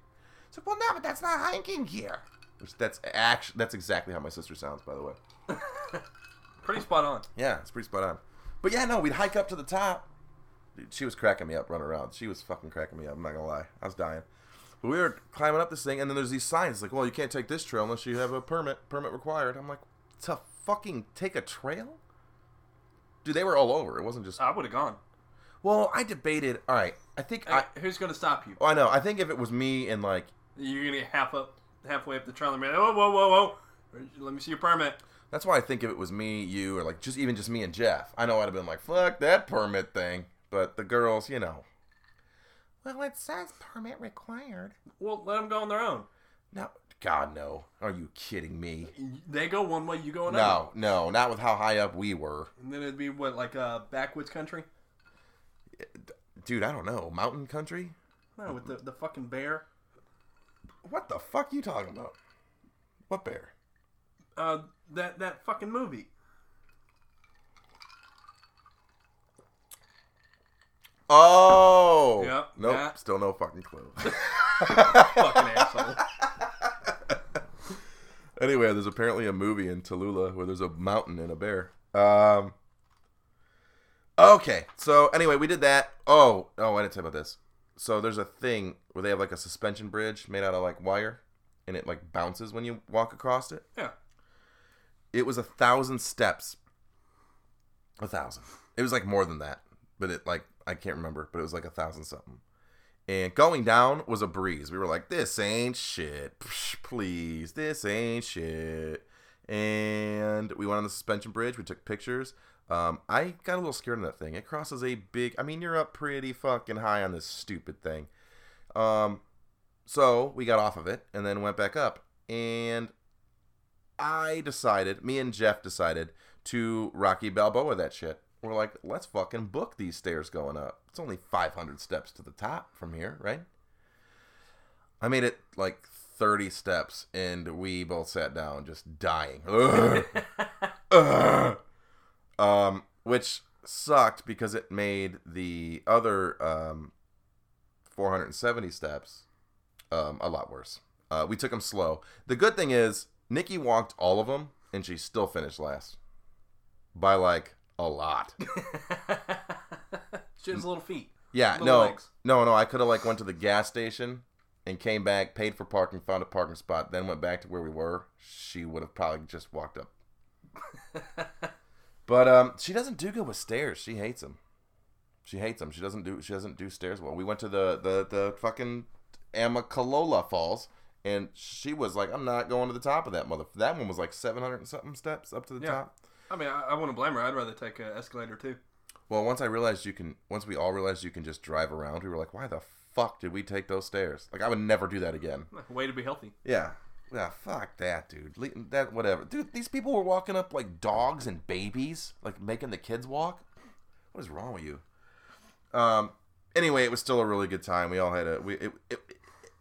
It's like, well, no, but that's not hiking gear. Which that's actually that's exactly how my sister sounds, by the way. Pretty spot on. Yeah, it's pretty spot on. But yeah, no, we'd hike up to the top. She was cracking me up running around. She was fucking cracking me up. I'm not gonna lie, I was dying. But we were climbing up this thing, and then there's these signs like, "Well, you can't take this trail unless you have a permit. Permit required." I'm like, "To fucking take a trail?" Dude, they were all over. It wasn't just. I would have gone. Well, I debated. All right, I think I. Who's gonna stop you? Oh, I know. I think if it was me and like, You're gonna get half up, halfway up the trail and be like, whoa, whoa, whoa, whoa. Let me see your permit. that's why I think if it was me, you, or like just even just me and Jeff, I know I'd have been like, "Fuck that permit thing." But the girls, you know. Well, it says permit required. Well, let them go on their own. No, God, no. Are you kidding me? They go one way, you go another. No, no, not with how high up we were. And then it'd be what, like a backwoods country? Dude, I don't know. Mountain country? No, with the, the fucking bear. What the fuck you talking about? What bear? Uh, that that fucking movie. Oh! Yep, Nope, still no fucking clue. fucking asshole. anyway, there's apparently a movie in Tallulah where there's a mountain and a bear. Um. Okay, so anyway, we did that. Oh, oh, I didn't tell you about this. So there's a thing where they have like a suspension bridge made out of like wire, and it like bounces when you walk across it. Yeah. It was a thousand steps. A thousand. It was like more than that, but it like I can't remember, but it was like a thousand something. And going down was a breeze. We were like, "This ain't shit, Psh, please. This ain't shit." And we went on the suspension bridge. We took pictures. Um, I got a little scared of that thing. It crosses a big. I mean, you're up pretty fucking high on this stupid thing. Um, so we got off of it and then went back up. And I decided, me and Jeff decided to Rocky Balboa that shit. We're like, let's fucking book these stairs going up. It's only 500 steps to the top from here, right? I made it like 30 steps and we both sat down just dying. Ugh. Ugh. Um, which sucked because it made the other um, 470 steps um, a lot worse. Uh, we took them slow. The good thing is, Nikki walked all of them and she still finished last by like a lot. she has little feet. Yeah, Little no, legs. no, no. I could have like went to the gas station and came back, paid for parking, found a parking spot, then went back to where we were. She would have probably just walked up. But um, she doesn't do good with stairs. She hates them. She hates them. She doesn't do. She doesn't do stairs well. We went to the the the fucking Amicalola Falls, and she was like, "I'm not going to the top of that mother." That one was like 700 and something steps up to the Yeah. top. I mean, I, I wouldn't blame her. I'd rather take an escalator too. Well, once I realized you can, once we all realized you can just drive around, we were like, "Why the fuck did we take those stairs?" Like, I would never do that again. Way to be healthy. Yeah. Yeah, fuck that, dude. Le- That whatever, dude. These people were walking up like dogs and babies, like making the kids walk. What is wrong with you? Um. Anyway, it was still a really good time. We all had a. We it it,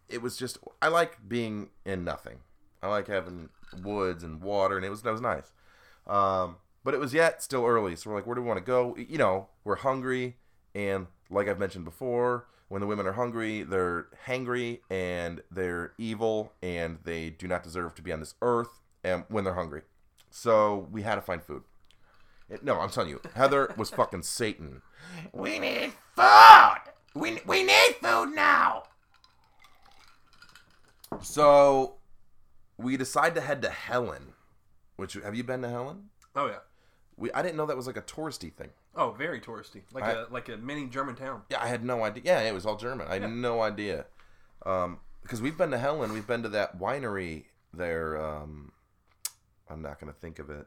it was just. I like being in nothing. I like having woods and water, and it was that was nice. Um, but it was yet still early, so we're like, where do we want to go? You know, we're hungry, and like I've mentioned before, when the women are hungry, they're hangry and they're evil, and they do not deserve to be on this earth. And when they're hungry, so we had to find food. It- no, I'm telling you, Heather was fucking Satan. We need food. We we need food now. So we decide to head to Helen. Which have you been to Helen? Oh yeah. We I didn't know that was like a touristy thing. Oh, very touristy, like I- a like a mini German town. Yeah, I had no idea. Yeah, it was all German. I had no idea. Um, because we've been to Helen, we've been to that winery there. Um, I'm not gonna think of it.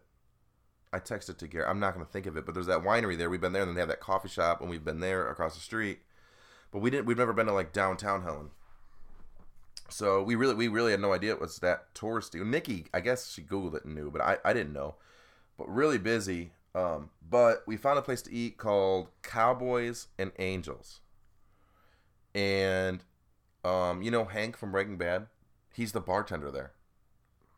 I texted to Gary. I'm not gonna think of it, but there's that winery there. We've been there, and then they have that coffee shop, and we've been there across the street. But we didn't. We've never been to like downtown Helen. So we really, we really had no idea it was that touristy. Nikki, I guess she googled it and knew, but I, I didn't know. But really busy. Um, but we found a place to eat called Cowboys and Angels. And, um, you know Hank from Breaking Bad? He's the bartender there.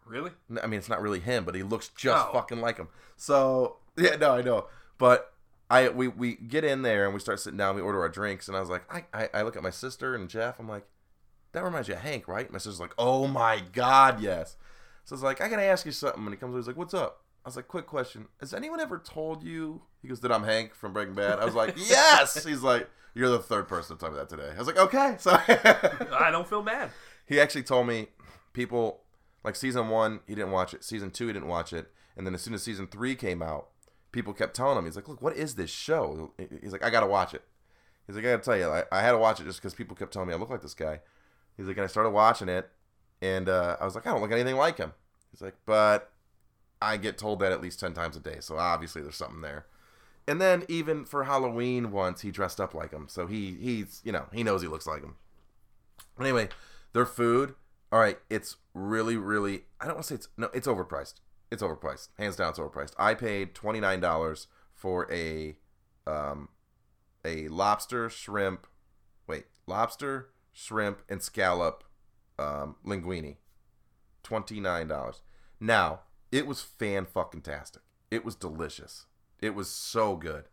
Really? I mean, it's not really him, but he looks just Oh. fucking like him. So yeah, no, I know. But I we we get in there and we start sitting down. We order our drinks, and I was like, I I, I look at my sister and Jeff. I'm like, that reminds you of Hank, right? My sister's like, oh my god, yes. So it's like, I gotta ask you something. And he comes over, he's like, what's up? I was like, quick question. Has anyone ever told you? He goes, that I'm Hank from Breaking Bad. I was like, yes. He's like, you're the third person to tell me that today. I was like, okay. So I don't feel bad. he actually told me people like season one he didn't watch it season two he didn't watch it and then as soon as season three came out people kept telling him he's like look what is this show he's like i gotta watch it he's like i gotta tell you i, I had to watch it just because people kept telling me i look like this guy he's like and i started watching it and uh, i was like i don't look anything like him he's like but i get told that at least 10 times a day so obviously there's something there and then even for halloween once he dressed up like him so he he's you know he knows he looks like him Anyway, their food, all right, it's really, really. I don't want to say it's no, it's overpriced. It's overpriced, hands down. It's overpriced. I paid twenty nine dollars for a, um, a lobster, shrimp, wait, lobster, shrimp, and scallop, um, linguine. Twenty nine dollars. Now it was fan fucking tastic. It was delicious. It was so good,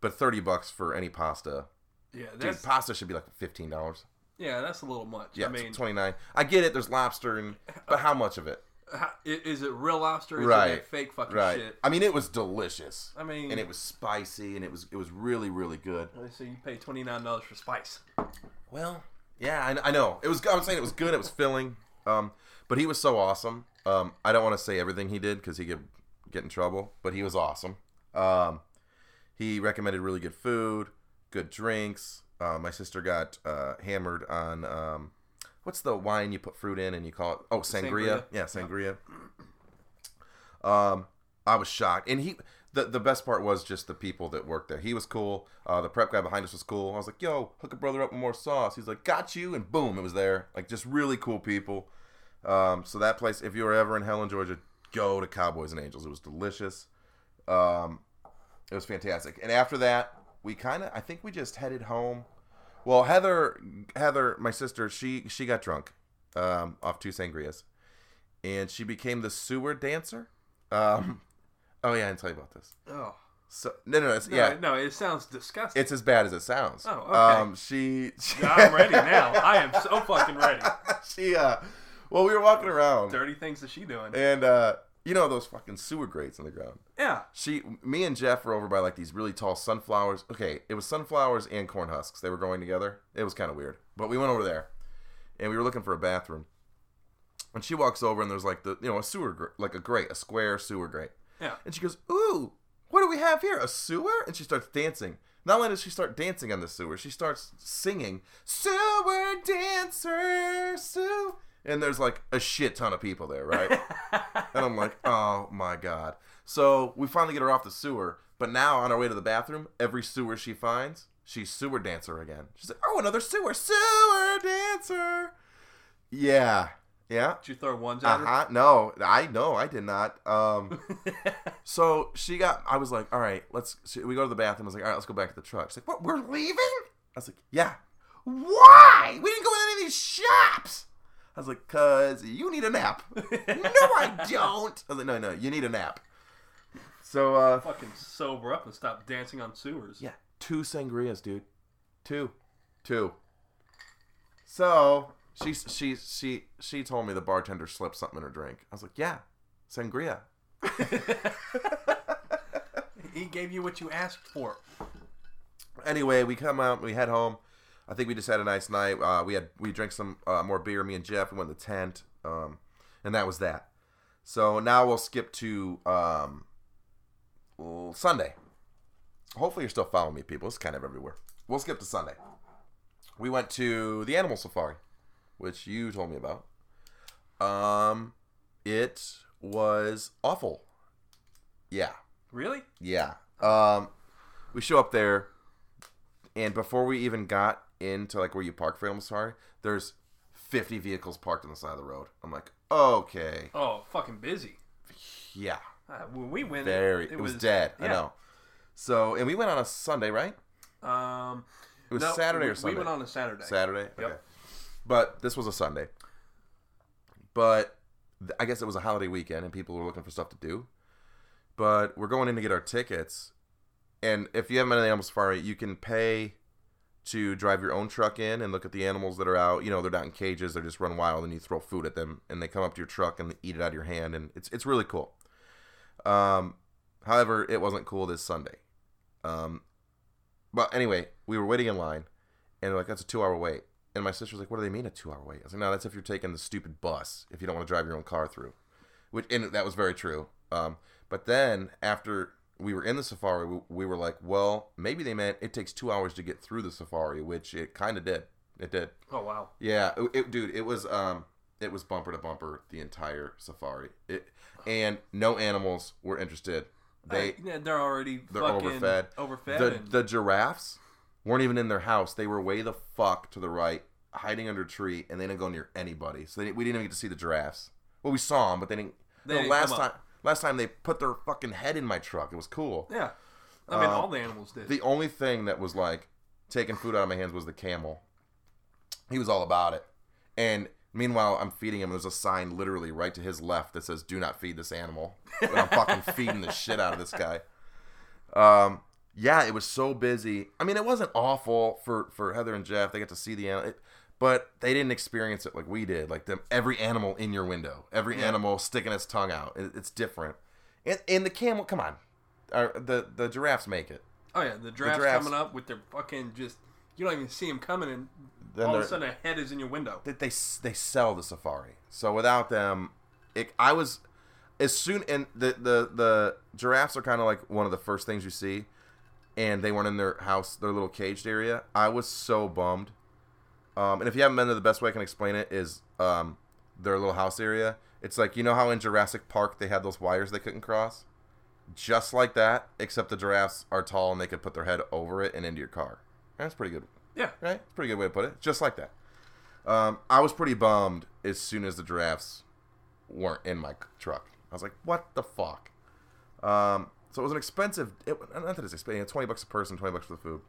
but thirty bucks for any pasta. Yeah, Dude, pasta should be like fifteen dollars. yeah, that's a little much. Yeah, I mean, twenty nine. I get it. There's lobster and, but how much of it? how, is it real lobster? Or is Right, it fake fucking Right. shit? I mean, it was delicious, I mean, and it was spicy, and it was it was really really good. So you pay twenty nine dollars for spice. Well, yeah, I, I know. It was. I was saying it was good. It was filling. Um, but he was so awesome. Um, I don't want to say everything he did because he could get in trouble. But he was awesome. Um, he recommended really good food, good drinks. Uh, my sister got uh, hammered on um, what's the wine you put fruit in and you call it? Oh, sangria. Sangria. Yeah, sangria. Um, I was shocked, and he. The, the best part was just the people that worked there. He was cool. Uh, the prep guy behind us was cool. I was like, "Yo, hook a brother up with more sauce." He's like, "Got you," and boom, it was there. Like just really cool people. Um, so that place, if you were ever in Helen, Georgia, go to Cowboys and Angels. It was delicious. Um, it was fantastic. And after that, we kind of, I think we just headed home. Well, Heather, Heather, my sister, she she got drunk um, off two sangrias, and she became the sewer dancer. Um, oh yeah, I didn't tell you about this. Oh, So no, no, it's, no, yeah, no, it sounds disgusting. it's as bad as it sounds. Oh, okay. Um, she, I'm ready now. I am so fucking ready. she, uh, well, we were walking around, Dirty things that she doing? and uh, you know those fucking sewer grates in the ground. Yeah. She, me and Jeff were over by like these really tall sunflowers. Okay, it was sunflowers and corn husks. They were growing together. It was kind of weird, but we went over there, and we were looking for a bathroom. And she walks over, and there's like the you know a sewer gr- like a grate, a square sewer grate. Yeah. And she goes, "Ooh, what do we have here? A sewer?" And she starts dancing. Not only does she start dancing on the sewer, she starts singing "Sewer Dancer, Sue." And there's like a shit ton of people there, right? and I'm like, "Oh my god!" So we finally get her off the sewer, but now on our way to the bathroom, every sewer she finds, she's sewer dancer again. She's like, "Oh, another sewer, sewer dancer." Yeah, yeah. Did you throw ones at Uh her? No, I no, I did not. Um, so she got. I was like, all right, let's. She, we go to the bathroom. I was like, all right, let's go back to the truck. She's like, what? We're leaving? I was like, yeah. Why? We didn't go in any of these shops. I was like, cause you need a nap. no, I don't. I was like, no, no, you need a nap. So, uh, Fucking sober up and stop dancing on sewers. yeah, two sangrias, dude. Two, two. So she she she she told me the bartender slipped something in her drink. I was like, yeah, sangria. He gave you what you asked for. anyway, we come out, we head home. I think we just had a nice night. Uh, we had we drank some uh, more beer. Me and Jeff we went to the tent, um, and that was that. So now we'll skip to um, Sunday. Hopefully, you're still following me, people. It's kind of everywhere. We'll skip to Sunday. We went to the animal safari, which you told me about. Um, it was awful. Yeah, Really? yeah. Um, we show up there, and before we even got into like where you park for Animal Safari, there's 50 vehicles parked on the side of the road. I'm like, okay, Oh, fucking busy. yeah, Uh, when we went, very. It, was, dead. I yeah. know. So, and we went on a Sunday, right? Um, It was no, Saturday we, or Sunday. We went on a Saturday. Saturday. Yep. But this was a Sunday. But I guess it was a holiday weekend and people were looking for stuff to do. But we're going in to get our tickets. And if you haven't been to the Animal Safari, you can pay to drive your own truck in and look at the animals that are out. You know, they're not in cages, they're just run wild and you throw food at them and they come up to your truck and eat it out of your hand and it's it's really cool. Um however, it wasn't cool this Sunday. Um but anyway, we were waiting in line and like, that's a two hour wait. And my sister's like, what do they mean a two hour wait? I was like, no, that's if you're taking the stupid bus, if you don't want to drive your own car through. Which and that was very true. Um, but then after we were in the safari, we, we were like, well, maybe they meant it takes two hours to get through the safari, which it kind of did. It did. Oh wow. Yeah, it, it- dude, it was um, it was bumper to bumper the entire safari. It and no animals were interested. They Uh, yeah, they're already they're fucking overfed. Overfed. the and, the giraffes weren't even in their house. They were way the fuck to the right, hiding under a tree, and they didn't go near anybody. So they, we didn't even get to see the giraffes. Well, we saw them, but they didn't. They no, didn't last time, last time they put their fucking head in my truck. It was cool. yeah. I mean, Um, all the animals did. The only thing that was like taking food out of my hands was the camel. He was all about it. And meanwhile, I'm feeding him. There's a sign literally right to his left that says, "Do not feed this animal." And I'm fucking feeding the shit out of this guy. Um, yeah, it was so busy. I mean, it wasn't awful for for Heather and Jeff. They got to see the animal, but they didn't experience it like we did. Like them, every animal in your window, every Yeah. animal sticking its tongue out. It, it's different. And, and the camel, come on, Or the the giraffes make it. oh yeah, the giraffes, giraffes- coming up with their fucking just. You don't even see them coming, and Then all of a sudden a head is in your window. that they they sell the safari. So without them, it, I was as soon and the the the giraffes are kind of like one of the first things you see, and they weren't in their house, their little caged area. I was so bummed. Um, and if you haven't been there, the best way I can explain it is um, their little house area. It's like you know how in Jurassic Park they had those wires they couldn't cross, just like that. Except the giraffes are tall and they could put their head over it and into your car. That's pretty good Yeah. right? It's Pretty good way to put it. Just like that. Um, I was pretty bummed as soon as the giraffes weren't in my truck. I was like, "What the fuck?" Um, so it was an expensive. It, not that it's expensive. Twenty bucks a person, twenty bucks for the food.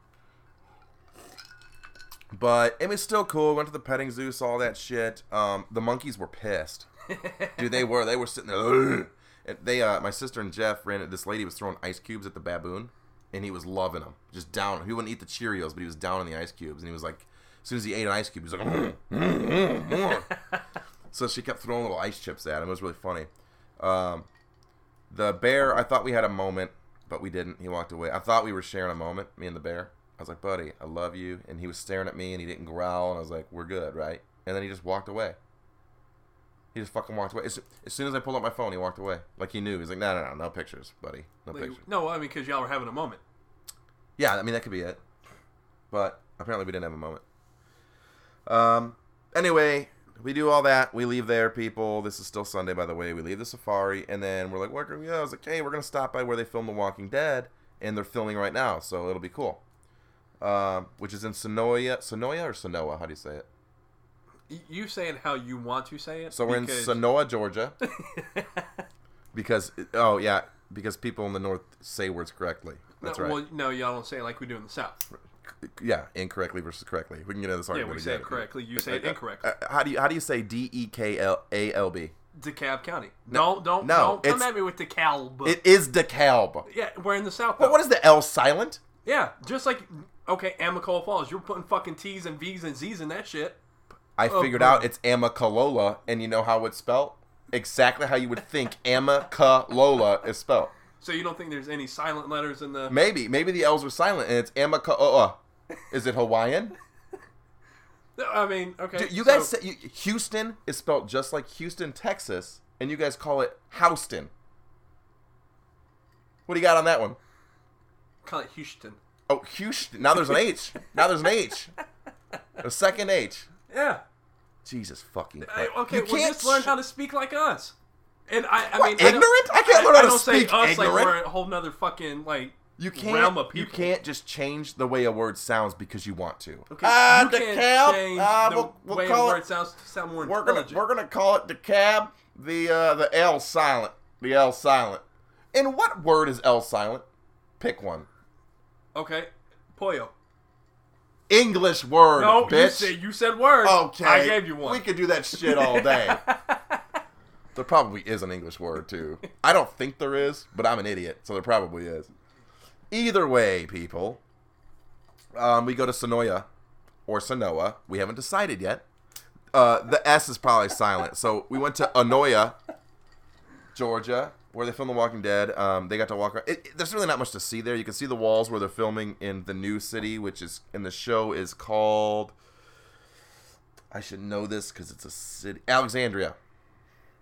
But it was still cool. Went to the petting zoo, saw all that shit. Um, the monkeys were pissed, dude. They were. They were sitting there. And they, uh, my sister and Jeff ran. This lady was throwing ice cubes at the baboon, and he was loving them. Just down. He wouldn't eat the Cheerios, but he was down on the ice cubes, and he was like, as soon as he ate an ice cube, he was like, "Mm, mm, mm, mm." so she kept throwing little ice chips at him. It was really funny. Um, the bear, I thought we had a moment, but we didn't. He walked away. I thought we were sharing a moment, me and the bear. I was like, buddy, I love you. And he was staring at me and he didn't growl. And I was like, we're good, right? And then he just walked away. He just fucking walked away. As, as soon as I pulled up my phone, he walked away. Like he knew. He's like, no, no, no, no pictures, buddy. No pictures. no, I mean because y'all were having a moment. Yeah, I mean, that could be it. But apparently we didn't have a moment. Um, anyway, we do all that. We leave there, people. This is still Sunday, by the way. We leave the safari, and then we're like, where can we go? I was like, hey, we're going to stop by where they filmed The Walking Dead, and they're filming right now, so it'll be cool. Um, which is in Sonoya. Sonoya or Sonoa? How do you say it? You say it how you want to say it. So we're in because- Sonoa, Georgia. because, oh, yeah, because people in the north say words correctly. That's no, right. Well, no, y'all don't say it like we do in the South. Yeah, incorrectly versus correctly. We can get into this Yeah, argument we say it correctly. You say it Uh, incorrectly. uh, how do you how do you say D E K L A L B? DeKalb County. don't don't no, don't come at me with DeKalb. It is DeKalb. yeah, we're in the south. But what is the L silent? Yeah, just like okay, Amicola Falls. You're putting fucking T's and V's and Z's in that shit. I Oh, figured bro. out it's Amicalola, and you know how it's spelled? Exactly how you would think Amicalola is spelled. So you don't think there's any silent letters in the? Maybe, maybe the L's are silent, and it's Amicalola. Is it Hawaiian? I mean, okay. Dude, you so- guys say you, Houston is spelled just like Houston, Texas, and you guys call it Houston. What do you got on that one? call it Houston. Oh, Houston. Now there's an H. Now there's an H. A second H. Yeah. Jesus fucking Hey, Christ. okay, you well, can't just learn how to speak like us. And I, I What, mean, I ignorant? I can't learn how I to don't speak say us ignorant. like we're a whole nother fucking like You can't. realm of You can't just change the way a word sounds because you want to. Okay, you can't change Ah, the we'll- we'll way call the it- word sounds to sound more We're gonna we're gonna call it DeKalb. The uh, the L silent. The L silent. In what word is L silent? Pick one. Okay, Pollo. English word, No, you bitch. said you said word. okay, I gave you one. We could do that shit all day. there probably is an English word too. I don't think there is, but I'm an idiot, so there probably is. Either way, people, um, we go to Sonoya or Sonoa. We haven't decided yet. Uh, the S is probably silent, so we went to Anoya, Georgia, where they filmed The Walking Dead. Um, they got to walk around. It, it- there's really not much to see there. You can see the walls where they're filming in the new city, which is in the show is called. I should know this because it's a city, Alexandria.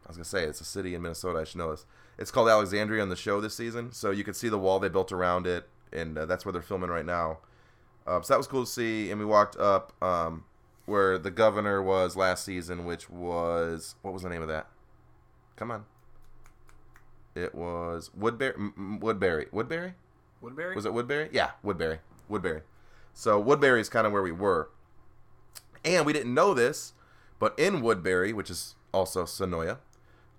I was gonna say it's a city in Minnesota. I should know this. It's called Alexandria in the show this season, so you can see the wall they built around it, and uh, that's where they're filming right now. Uh, so that was cool to see, and we walked up um, where the governor was last season, which was what was the name of that? Come on. It was Woodbury. M- Woodbury. Woodbury. Woodbury. Was it Woodbury? Yeah, Woodbury. Woodbury. So Woodbury is kind of where we were. And we didn't know this, but in Woodbury, which is also Sonoya,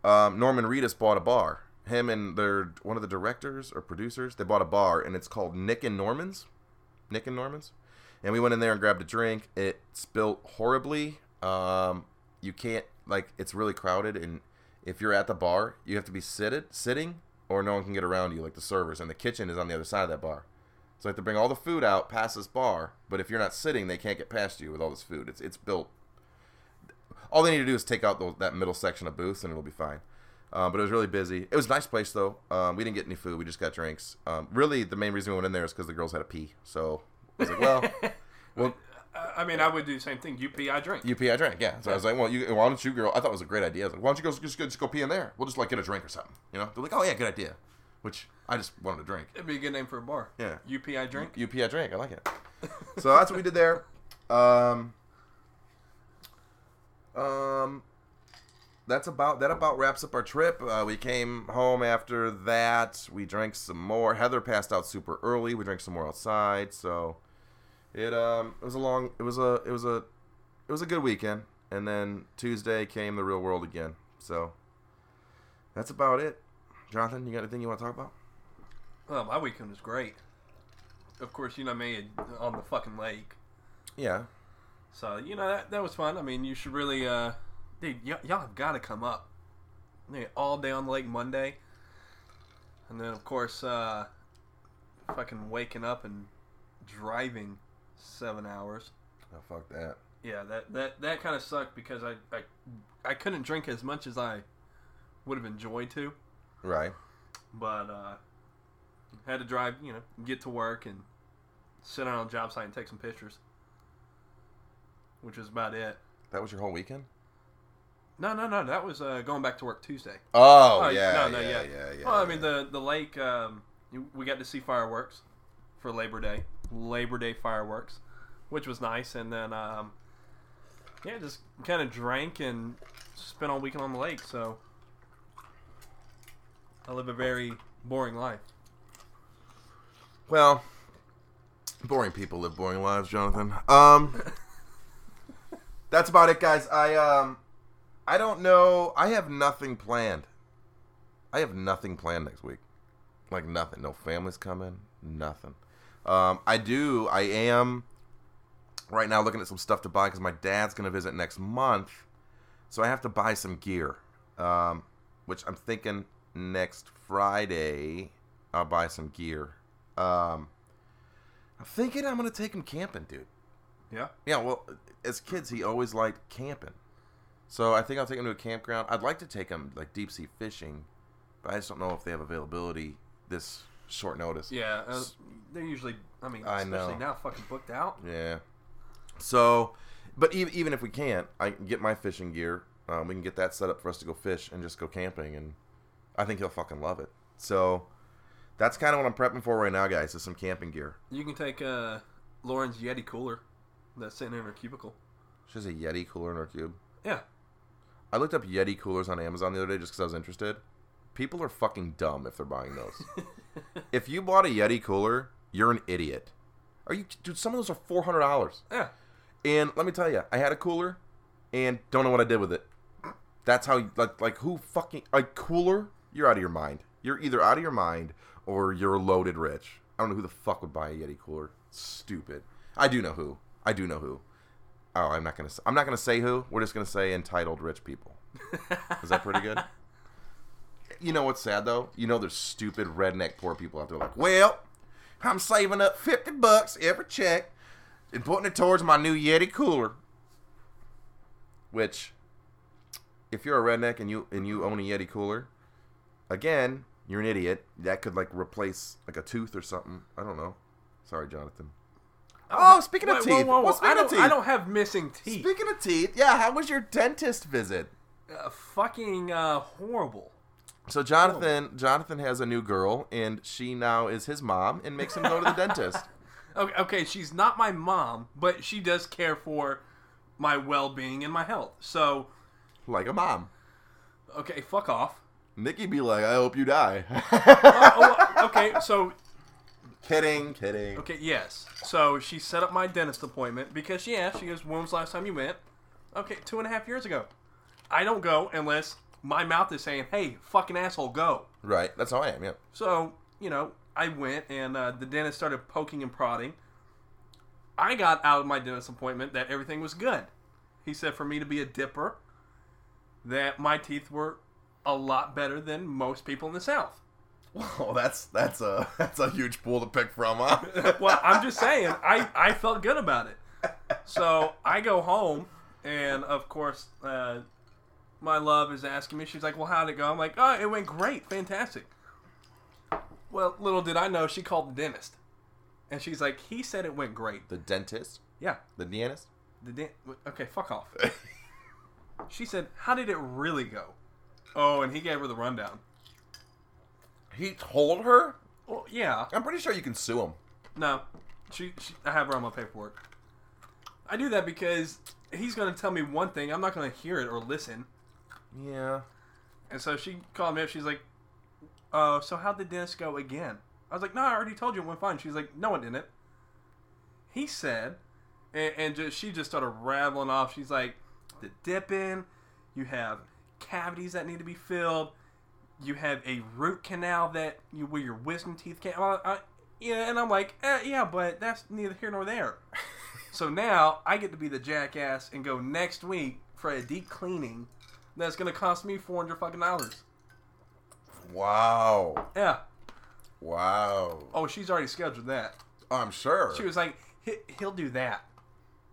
um, Norman Reedus bought a bar. Him and their one of the directors or producers, they bought a bar, and it's called Nick and Norman's. Nick and Norman's. And we went in there and grabbed a drink. It spilt horribly. Um, you can't like it's really crowded, and if you're at the bar, you have to be seated, sitting, or no one can get around you, like the servers. And the kitchen is on the other side of that bar. So I have to bring all the food out past this bar, but if you're not sitting, they can't get past you with all this food. It's it's built. All they need to do is take out those, that middle section of booths, and it'll be fine. Um, but it was really busy. It was a nice place though. Um, we didn't get any food. We just got drinks. Um, really, the main reason we went in there is because the girls had to pee. So I was like, well, well, I mean, I would do the same thing. UP, I drink. you pee, I drink. Yeah. So I was like, well, you, why don't you, girl? I thought it was a great idea. I was like, why don't you go just, just go pee in there? We'll just like get a drink or something. You know? They're like, oh yeah, good idea. Which I just wanted to drink. It'd be a good name for a bar. Yeah. UP, I drink. UP, I drink. I like it. so that's what we did there. Um, um, that's about that. About wraps up our trip. Uh, we came home after that. We drank some more. Heather passed out super early. We drank some more outside. So it um it was a long. It was a it was a it was a good weekend. And then Tuesday came the real world again. So that's about it. Jonathan, you got anything you want to talk about? Well, my weekend was great. Of course, you know me on the fucking lake. Yeah. So you know that that was fun. I mean, you should really, uh, dude, y- y'all have got to come up. All day on the lake Monday, and then of course, uh, fucking waking up and driving seven hours. Oh fuck that. Yeah, that that that kind of sucked because I, I I couldn't drink as much as I would have enjoyed to, Right. but uh, had to drive, you know, get to work and sit on a job site and take some pictures, which was about it. That was your whole weekend? No, no, no. That was uh, going back to work Tuesday. Oh, Oh, yeah, no, no, yeah, yeah. yeah, yeah. well, I mean the the lake. Um, we got to see fireworks for Labor Day. Labor Day fireworks, which was nice, and then um, yeah, just kind of drank and spent all weekend on the lake. So I live a very boring life. Well, boring people live boring lives, Jonathan. Um, that's about it, guys. I um, I don't know. I have nothing planned. I have nothing planned next week. Like nothing. No family's coming. Nothing. Um, I do. I am right now looking at some stuff to buy because my dad's gonna visit next month, so I have to buy some gear. Um, which I'm thinking next Friday I'll buy some gear. Um, I'm thinking I'm gonna take him camping, dude. Yeah. Yeah, well, as kids, he always liked camping. So I think I'll take him to a campground. I'd like to take him like deep sea fishing, but I just don't know if they have availability this short notice. Yeah. Uh, they're usually. I mean, I especially know. now, fucking booked out. Yeah. So, but even even if we can't, I can get my fishing gear. Um, we can get that set up for us to go fish and just go camping, and I think he'll fucking love it. So that's kind of what I'm prepping for right now, guys. Is some camping gear. You can take uh, Lauren's Yeti cooler that's sitting in her cubicle. She has a Yeti cooler in her cube. Yeah. I looked up Yeti coolers on Amazon the other day just because I was interested. People are fucking dumb if they're buying those. if you bought a Yeti cooler, you're an idiot. Are you, dude? Some of those are four hundred dollars. Yeah. And let me tell you, I had a cooler, and don't know what I did with it. That's how, like, like who fucking a cooler? You're out of your mind. You're either out of your mind or you're loaded rich. I don't know who the fuck would buy a Yeti cooler. Stupid. I do know who. I do know who. Oh, I'm not gonna. Say, I'm not gonna say who. We're just gonna say entitled rich people. Is that pretty good? You know what's sad though? You know there's stupid redneck poor people out there like, well, I'm saving up fifty bucks every check and putting it towards my new Yeti cooler. Which, if you're a redneck and you and you own a Yeti cooler, again, you're an idiot. That could like replace like a tooth or something. I don't know. Sorry, Jonathan. Oh, speaking of Wait, teeth. whoa, whoa, whoa. Well, speaking I, don't, teeth. I don't have missing teeth. Speaking of teeth, yeah, how was your dentist visit? uh, fucking uh, horrible. So Jonathan, Jonathan has a new girl, and she now is his mom, and makes him go to the dentist. Okay, okay, she's not my mom, but she does care for my well-being and my health. So, like a mom. okay, fuck off. Nikki be like, I hope you die. Oh, oh, okay, so kidding, kidding. okay, yes. So she set up my dentist appointment because she asked. She goes, "When was the last time you went?" Okay, two and a half years ago. I don't go unless my mouth is saying, "Hey, fucking asshole, go." Right, that's how I am. Yeah. So, you know, I went and uh, the dentist started poking and prodding. I got out of my dentist appointment that everything was good. He said for me to be a dipper, that my teeth were a lot better than most people in the South. Well, that's that's a that's a huge pool to pick from, huh? well, I'm just saying, I, I felt good about it. So I go home, and of course, uh, my love is asking me, she's like, Well, how'd it go? I'm like, Oh, it went great, fantastic. Well, little did I know, she called the dentist. And she's like, He said it went great. the dentist, Yeah, the dentist. the dent. Okay, fuck off. She said, How did it really go? Oh, and he gave her the rundown. He told her. Well, yeah. I'm pretty sure you can sue him. No, she, she. I have her on my paperwork. I do that because he's going to tell me one thing. I'm not going to hear it or listen. Yeah. And so she called me up. She's like, "Uh, so how'd the dentist go again?" I was like, "No, I already told you it went fine." She's like, "No, it didn't." He said, and, and just, she just started rattling off. She's like, "The dipping, you have cavities that need to be filled, you have a root canal that you where your wisdom teeth can't." Uh, uh, yeah, and I'm like, eh, "Yeah, but that's neither here nor there." so now I get to be the jackass and go next week for a deep cleaning. That's gonna cost me four hundred fucking dollars. Wow. Yeah. Wow. Oh, she's already scheduled that. I'm sure. She was like, "He- "He'll do that."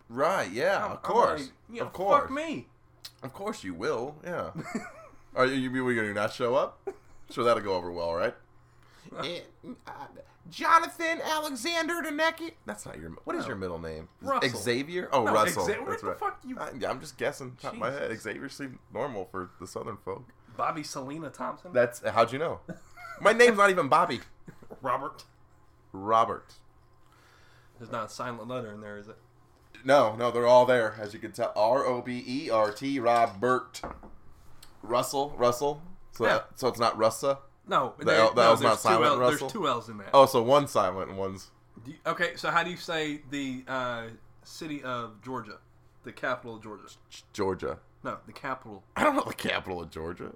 right. Yeah. I'm- of course. like, yeah, of course. Fuck me. Of course you will. Yeah. Are you, you we gonna not show up? Sure, that'll go over well, right? Eh, uh, Jonathan Alexander Denecki. That's not your. What is No. your middle name? Russell. Xavier. Oh, No, Russell. Xa- what That's the right. fuck you- I, yeah, I'm just guessing. Top of my head. Xavier seemed normal for the Southern folk. Bobby Selena Thompson. That's how'd you know? My name's not even Bobby. Robert. Robert. There's not a silent letter in there, is it? No, no, they're all there, as you can tell. R O B E R T, Robert. Russell, Russell. So, Yeah. that, so it's not Russa. No, The L- that no, was not there's two silent, L- Russell? There's two L's in that. Oh, so one silent and one's you- okay, so how do you say the uh, city of Georgia, the capital of Georgia? Georgia. No, the capital. I don't know the capital of Georgia.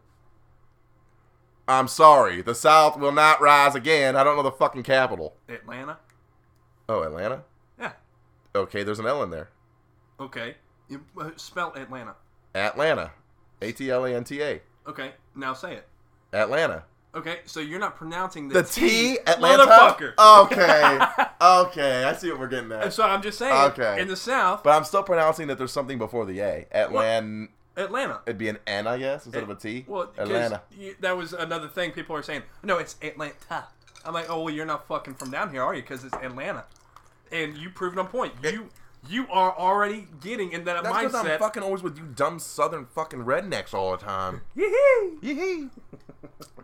I'm sorry. The South will not rise again. I don't know the fucking capital. Atlanta. Oh, Atlanta. Yeah. Okay, there's an L in there. Okay. You, uh, spell Atlanta. Atlanta. A T L A N T A. Okay. Now say it. Atlanta. Okay. So you're not pronouncing the, The T, Atlanta. motherfucker. Okay. okay, I see what we're getting And at. so I'm just saying. Okay. In the South, But I'm still pronouncing that there's something before the A. Atlanta. Atlanta. It'd be an N, I guess, instead of a T. Well, Atlanta. you- that was another thing people are saying. No, it's Atlanta. I'm like, oh well, you're not fucking from down here, are you? Because it's Atlanta, and you proved on point. You you are already getting in that That's because I'm fucking always with you dumb southern fucking rednecks all the time. Yee-hee. Yee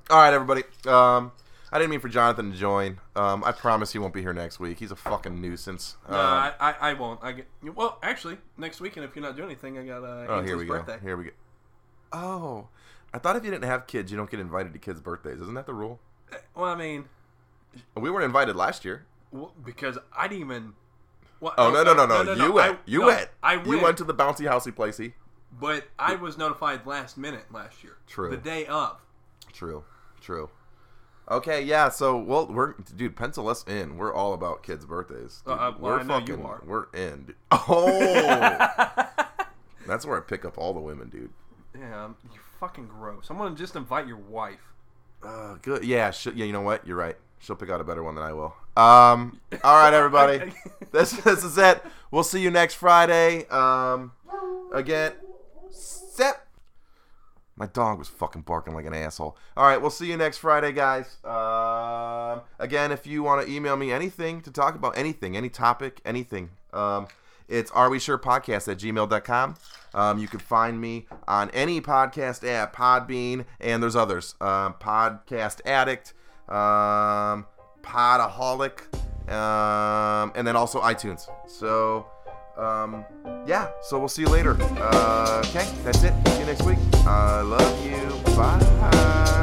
All right, everybody. Um, I didn't mean for Jonathan to join. Um, I promise he won't be here next week. He's a fucking nuisance. No, Um, I, I, I won't. I get well. Actually, next weekend, if you're not doing anything, I got uh, oh, here we go. Here we go. Oh, I thought if you didn't have kids, you don't get invited to kids' birthdays. Isn't that the rule? Well, I mean, We weren't invited last year. well, because I didn't even. Well, Oh no no no no! you went. You no, went. I went. You went to the bouncy housey placey. but I was notified last minute last year. True. The day of. True. True. Okay, yeah. So, well, we're dude. Pencil us in. We're all about kids' birthdays. Uh, dude. uh, well, we're I know you fucking. are. We're in. dude. Oh, that's where I pick up all the women, dude. Yeah, you fucking gross. I'm gonna just invite your wife. Uh, good. Yeah. Sh- yeah. You know what? You're right. She'll pick out a better one than I will. Um. All right, everybody. this this is it. We'll see you next Friday. Um. Again. Set. My dog was fucking barking like an asshole. All right, we'll see you next Friday, guys. Um, again, if you want to email me anything to talk about, anything, any topic, anything, um, it's are we sure podcast at gmail.com. Um, you can find me on any podcast app, Podbean, and there's others. Um, podcast Addict, um, Podaholic, um, and then also iTunes. So, um, yeah, so we'll see you later. Uh, okay, that's it. See you next week. I love you. Bye.